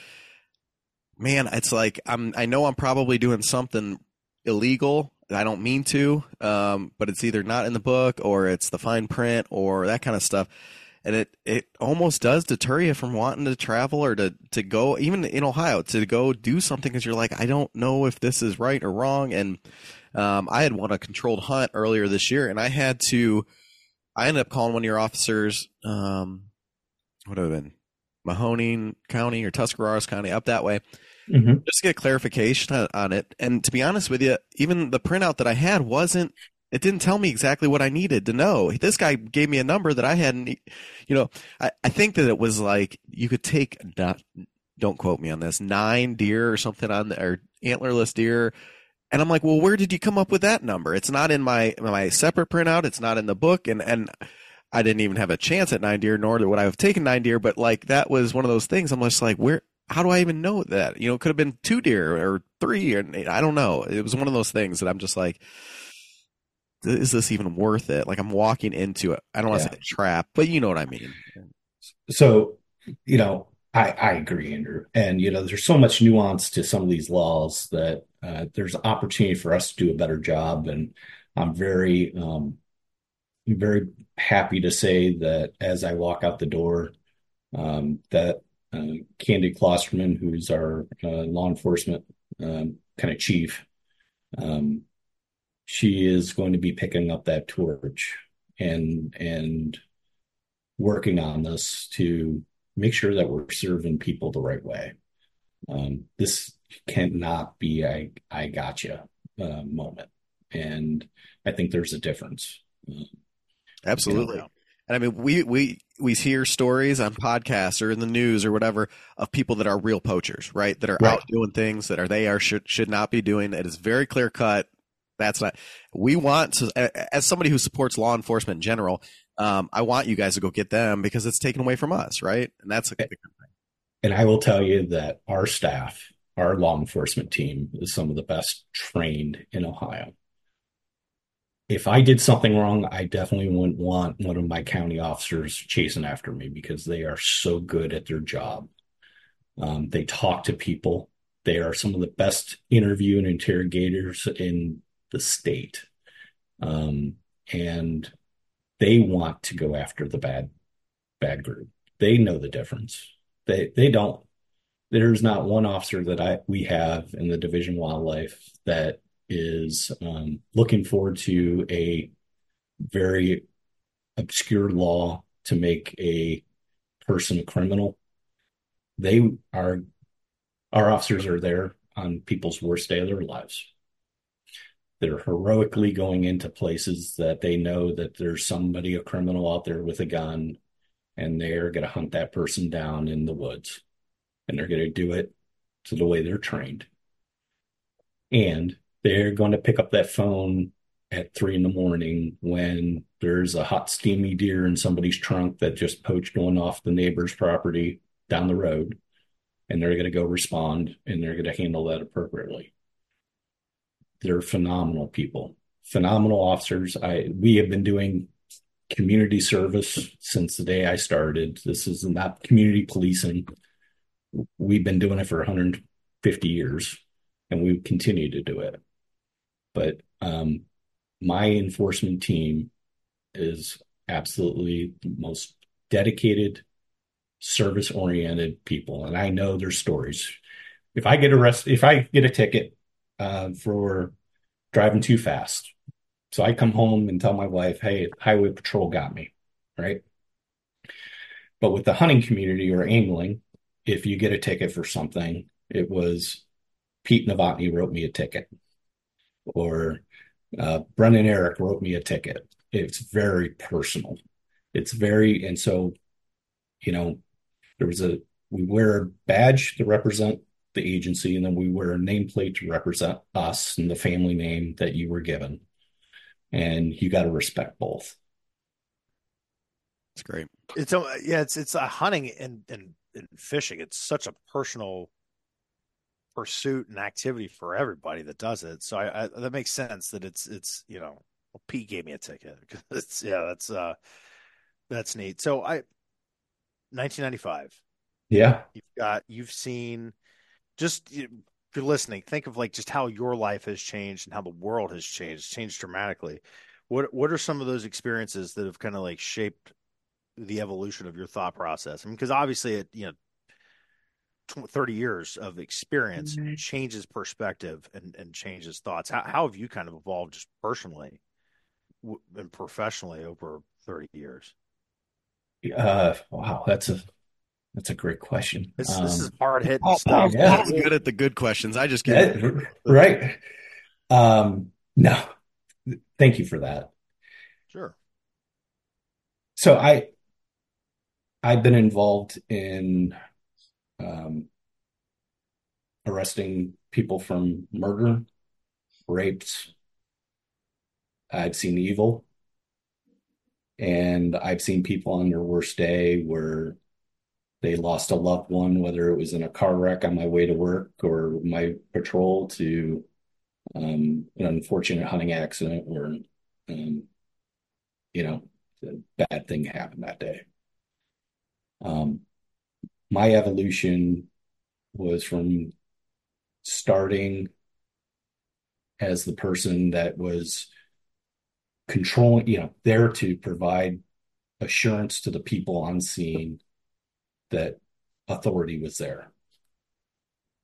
Speaker 2: man, it's like I'm. I know I'm probably doing something illegal. I don't mean to, um, but it's either not in the book or it's the fine print or that kind of stuff and it it almost does deter you from wanting to travel or to to go even in Ohio to go do something because you're like I don't know if this is right or wrong. And um, I had won a controlled hunt earlier this year, and I had to. I ended up calling one of your officers. Um, have been Mahoning County or Tuscarawas County up that way. Mm-hmm. Just to get clarification on it. And to be honest with you, even the printout that I had wasn't it didn't tell me exactly what I needed to know. This guy gave me a number that I hadn't, you know, I, I think that it was like you could take not, don't quote me on this, nine deer or something on the, or antlerless deer. And I'm like, well, where did you come up with that number? It's not in my, my separate printout. It's not in the book. And, and I didn't even have a chance at nine deer, nor would I have taken nine deer. But like, that was one of those things. I'm just like, where, how do I even know that? You know, it could have been two deer or three, or I don't know. It was one of those things that I'm just like, is this even worth it? Like I'm walking into it. I don't want to say a trap, but you know what I mean.
Speaker 5: So, you know, I, I agree, Andrew. And, you know, there's so much nuance to some of these laws that uh, there's opportunity for us to do a better job. And I'm very, um, very happy to say that as I walk out the door, um, that uh, Candy Klosterman, who's our uh, law enforcement um, kind of chief, um, she is going to be picking up that torch and and working on this to make sure that we're serving people the right way. Um, this cannot be I I gotcha uh, moment, and I think there's a difference.
Speaker 2: Absolutely. You know, And I mean, we we we hear stories on podcasts or in the news or whatever of people that are real poachers, right? That are
Speaker 5: Right.
Speaker 2: out doing things that are they are should should not be doing. It is very clear cut. That's not. We want to, as somebody who supports law enforcement in general. Um, I want you guys to go get them because it's taken away from us, right? And that's a big thing.
Speaker 5: And I will tell you that our staff, our law enforcement team, is some of the best trained in Ohio. If I did something wrong, I definitely wouldn't want one of my county officers chasing after me because they are so good at their job. Um, they talk to people. They are some of the best interview and interrogators in the state. Um, and they want to go after the bad, bad group. They know the difference. They they don't. There's not one officer that I we have in the Division Wildlife that is um, looking forward to a very obscure law to make a person a criminal. They are our officers are there on people's worst day of their lives. They're heroically going into places that they know that there's somebody, a criminal out there with a gun, and they're going to hunt that person down in the woods. And they're going to do it to the way they're trained. And they're going to pick up that phone at three in the morning when there's a hot, steamy deer in somebody's trunk that just poached one off the neighbor's property down the road. And they're going to go respond and they're going to handle that appropriately. They're phenomenal people, phenomenal officers. I we have been doing community service since the day I started. This is not community policing. We've been doing it for 150 years and we continue to do it. But um, my enforcement team is absolutely the most dedicated, service oriented people. And I know their stories. If I get arrested, if I get a ticket uh, for driving too fast, so I come home and tell my wife, hey, highway patrol got me, right? But with the hunting community or angling, if you get a ticket for something, it was Pete Novotny wrote me a ticket, or uh, Brendan Eric wrote me a ticket. It's very personal. It's very, and so, you know, there was a, we wear a badge to represent the agency, and then we wear a nameplate to represent us and the family name that you were given. And you got to respect both.
Speaker 2: It's great.
Speaker 3: It's a, yeah, it's it's a hunting and, and and fishing. It's such a personal pursuit and activity for everybody that does it. So I, I that makes sense that it's it's you know well, Pete gave me a ticket. [LAUGHS] It's yeah, that's uh that's neat. So I 1995.
Speaker 5: Yeah.
Speaker 3: You've got you've seen just if you're listening, think of like just how your life has changed and how the world has changed, It's changed dramatically. What what are some of those experiences that have kind of like shaped the evolution of your thought process? I mean, because obviously it you know 30 years of experience changes perspective and, and changes thoughts. How, how have you kind of evolved just personally and professionally over 30 years?
Speaker 5: Uh, wow, that's a that's a great question.
Speaker 3: This,
Speaker 5: Um,
Speaker 3: this is hard hitting
Speaker 2: Paul,
Speaker 3: stuff.
Speaker 2: Paul's,
Speaker 5: yeah.
Speaker 2: Paul's good at the good questions. I just give
Speaker 5: Yeah, right. Um, no, thank you for that.
Speaker 3: Sure.
Speaker 5: So I, I've been involved in um, arresting people from murder, rapes. I've seen evil, and I've seen people on their worst day where they lost a loved one, whether it was in a car wreck on my way to work or my patrol to um, an unfortunate hunting accident or, um, you know, a bad thing happened that day. Um, my evolution was from starting as the person that was controlling, you know, there to provide assurance to the people on scene that authority was there.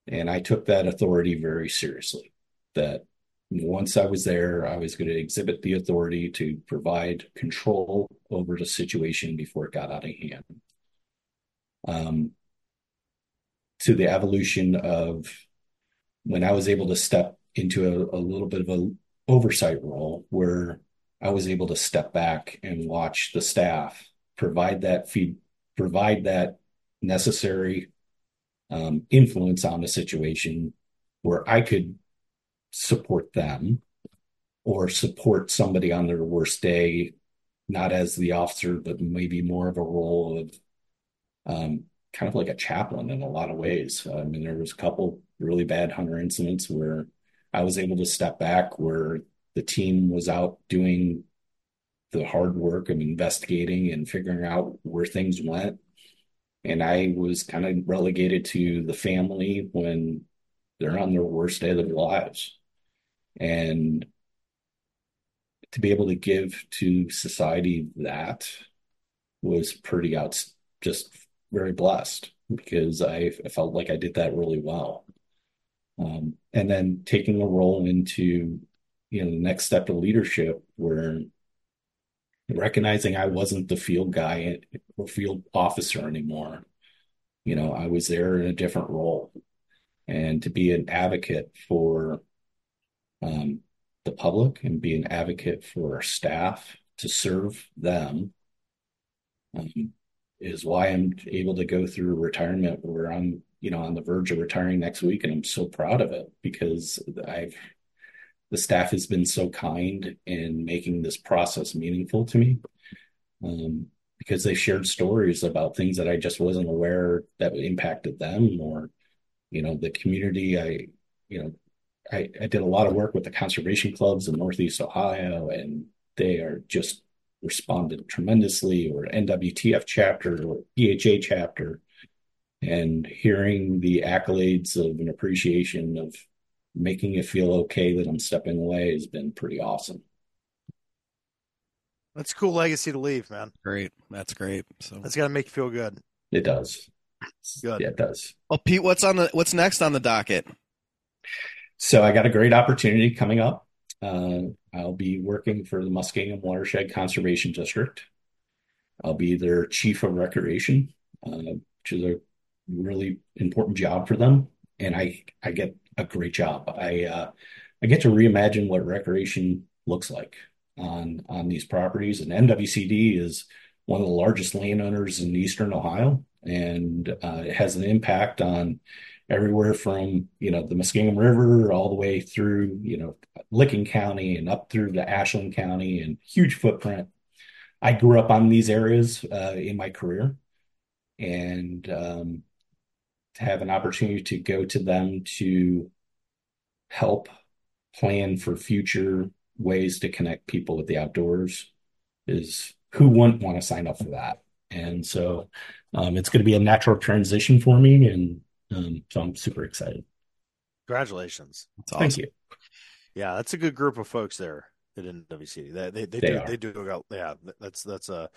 Speaker 5: And I took that authority very seriously. That once I was there, I was going to exhibit the authority to provide control over the situation before it got out of hand. Um, to the evolution of when I was able to step into a, a little bit of an oversight role where I was able to step back and watch the staff provide that feed, provide that necessary um, influence on the situation where I could support them or support somebody on their worst day, not as the officer, but maybe more of a role of um, kind of like a chaplain in a lot of ways. I mean, there was a couple really bad hunter incidents where I was able to step back where the team was out doing the hard work of investigating and figuring out where things went. And I was kind of relegated to the family when they're on their worst day of their lives. And to be able to give to society that was pretty out, just very blessed because I, I felt like I did that really well. Um, and then taking a role into you know the next step of leadership where recognizing I wasn't the field guy or field officer anymore. You know, I was there in a different role, and to be an advocate for um, the public and be an advocate for our staff to serve them um, is why I'm able to go through retirement where I'm, you know, on the verge of retiring next week, and I'm so proud of it because I've the staff has been so kind in making this process meaningful to me. Um, because they shared stories about things that I just wasn't aware that impacted them or, you know, the community. I, you know, I, I did a lot of work with the conservation clubs in Northeast Ohio, and they are just responded tremendously, or NWTF chapter or BHA chapter, and hearing the accolades of an appreciation of making you feel okay that I'm stepping away has been pretty awesome.
Speaker 3: That's a cool legacy to leave, man.
Speaker 2: Great. That's great. So
Speaker 3: that's got to make you feel good.
Speaker 5: It does.
Speaker 3: Good.
Speaker 5: Yeah, it does.
Speaker 2: Well, Pete, what's on the what's next on the docket?
Speaker 5: So I got a great opportunity coming up. Uh, I'll be working for the Muskingum Watershed Conservation District. I'll be their chief of recreation, uh, which is a really important job for them. And I I get a great job. I uh, I get to reimagine what recreation looks like on on these properties. And MWCD is one of the largest landowners in eastern Ohio, and uh, it has an impact on everywhere from you know the Muskingum River all the way through you know Licking County and up through the Ashland County and huge footprint. I grew up on these areas uh, in my career, and um, to have an opportunity to go to them to help plan for future ways to connect people with the outdoors is who wouldn't want to sign up for that and so um, it's going to be a natural transition for me and um, so i'm super excited
Speaker 3: congratulations
Speaker 2: awesome.
Speaker 5: thank you
Speaker 3: yeah that's a good group of folks there at mwcd they, they, they, they do are. they do yeah that's that's a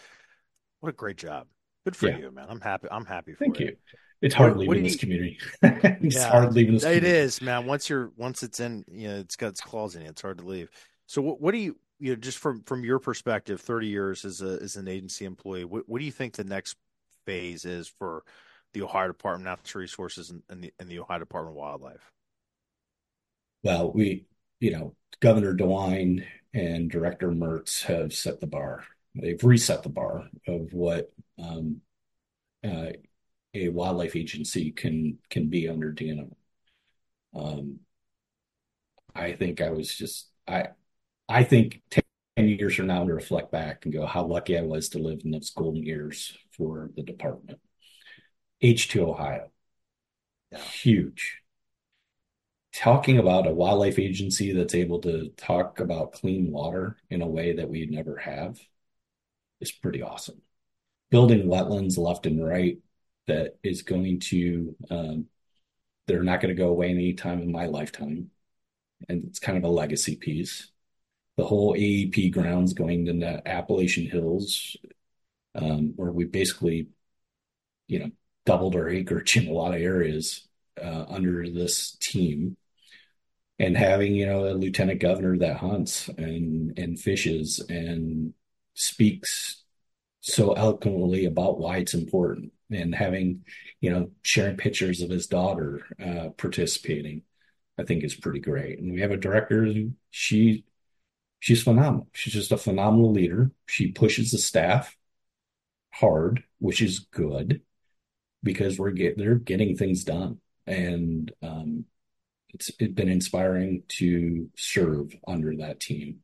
Speaker 3: what a great job good for yeah. you man i'm happy i'm happy for
Speaker 5: thank
Speaker 3: you,
Speaker 5: you. It's hard what, leaving what this you, community. [LAUGHS] it's yeah, hard leaving this.
Speaker 3: It community. is, man. Once you're once it's in, you know, it's got its claws in it. It's hard to leave. So, what, what do you, you know, just from from your perspective, thirty years as a as an agency employee, what, what do you think the next phase is for the Ohio Department of Natural Resources and, and the and the Ohio Department of Wildlife?
Speaker 5: Well, we, you know, Governor DeWine and Director Mertz have set the bar. They've reset the bar of what um, uh, a wildlife agency can can be under DNR. Um, I think I was just I I think ten years from now to reflect back and go how lucky I was to live in those golden years for the department. H2 Ohio, yeah. huge. Talking about a wildlife agency that's able to talk about clean water in a way that we never have is pretty awesome. Building wetlands left and right that is going to um, they're not going to go away anytime in my lifetime and it's kind of a legacy piece the whole aep grounds going to the appalachian hills um, where we basically you know doubled our acreage in a lot of areas uh, under this team and having you know a lieutenant governor that hunts and and fishes and speaks so eloquently about why it's important and having, you know, sharing pictures of his daughter uh, participating, I think is pretty great. And we have a director, she she's phenomenal. She's just a phenomenal leader. She pushes the staff hard, which is good because we're get they're getting things done, and um, it's it's been inspiring to serve under that team.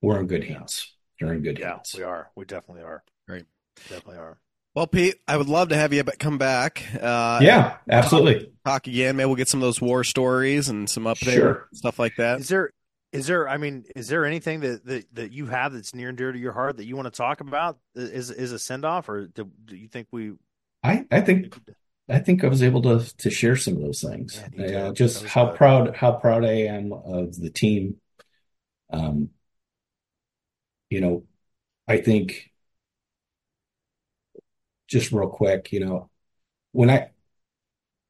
Speaker 5: We're in good hands. You're in good
Speaker 3: Yeah,
Speaker 5: hands.
Speaker 3: we are. We definitely are.
Speaker 2: Great.
Speaker 3: Definitely are.
Speaker 2: Well, Pete, I would love to have you come back. Uh,
Speaker 5: Yeah, absolutely.
Speaker 2: Talk again. Maybe we'll get some of those war stories and some updates,
Speaker 5: Sure.
Speaker 2: stuff like that.
Speaker 3: Is there is there I mean, is there anything that, that, that you have that's near and dear to your heart that you want to talk about? Is is a send off or do, do you think we
Speaker 5: I I think I think I was able to to share some of those things.
Speaker 3: Yeah, you
Speaker 5: You
Speaker 3: did.
Speaker 5: know,
Speaker 3: That
Speaker 5: just how
Speaker 3: good.
Speaker 5: proud how proud I am of the team. Um, you know, I think just real quick, you know, when I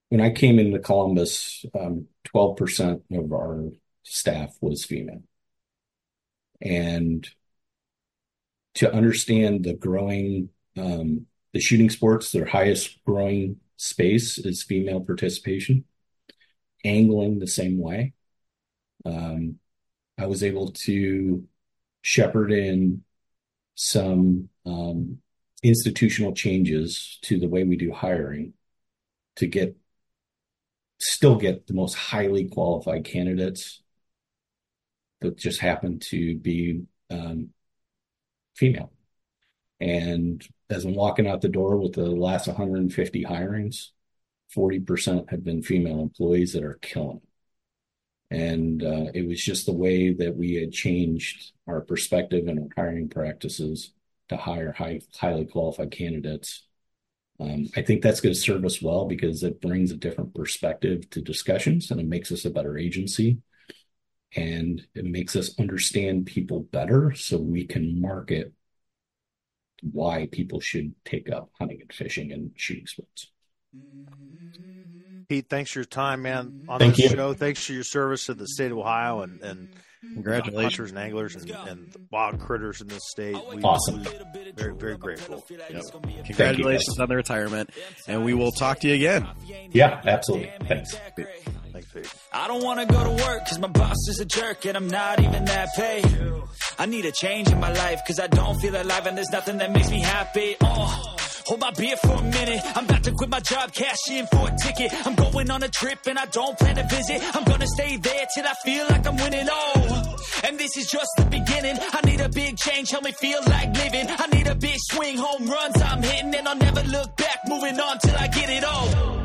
Speaker 5: when I came into Columbus, um, 12% of our staff was female. And to understand the growing um, the shooting sports, their highest growing space is female participation. Angling the same way. Um, I was able to shepherd in some um, institutional changes to the way we do hiring to get still get the most highly qualified candidates that just happened to be um, female. And as I'm walking out the door with the last 150 hirings, 40% have been female employees that are killing. And uh, it was just the way that we had changed our perspective and our hiring practices to hire high, highly qualified candidates. Um, I think that's going to serve us well because it brings a different perspective to discussions and it makes us a better agency and it makes us understand people better so we can market why people should take up hunting and fishing and shooting sports.
Speaker 3: Pete, thanks for your time, man, on
Speaker 5: Thank
Speaker 3: this
Speaker 5: you.
Speaker 3: show. Thanks for your service to the state of Ohio and, and
Speaker 2: Congratulations.
Speaker 3: hunters and anglers and, and wild critters in this state. We,
Speaker 5: Awesome.
Speaker 3: we- very, very grateful.
Speaker 2: Congratulations on the retirement, and we will talk to you again.
Speaker 5: Yeah, absolutely. Thanks.
Speaker 3: Thanks,
Speaker 6: I don't wanna go to work cause my boss is a jerk and I'm not even that paid. I need a change in my life cause I don't feel alive and there's nothing that makes me happy. Oh. Hold my beer for a minute. I'm about to quit my job, cash in for a ticket. I'm going on a trip and I don't plan to visit. I'm gonna stay there till I feel like I'm winning. Oh, and this is just the beginning. I need a big change, help me feel like living. I need a big swing, home runs I'm hitting, and I'll never look back. Moving on till I get it all.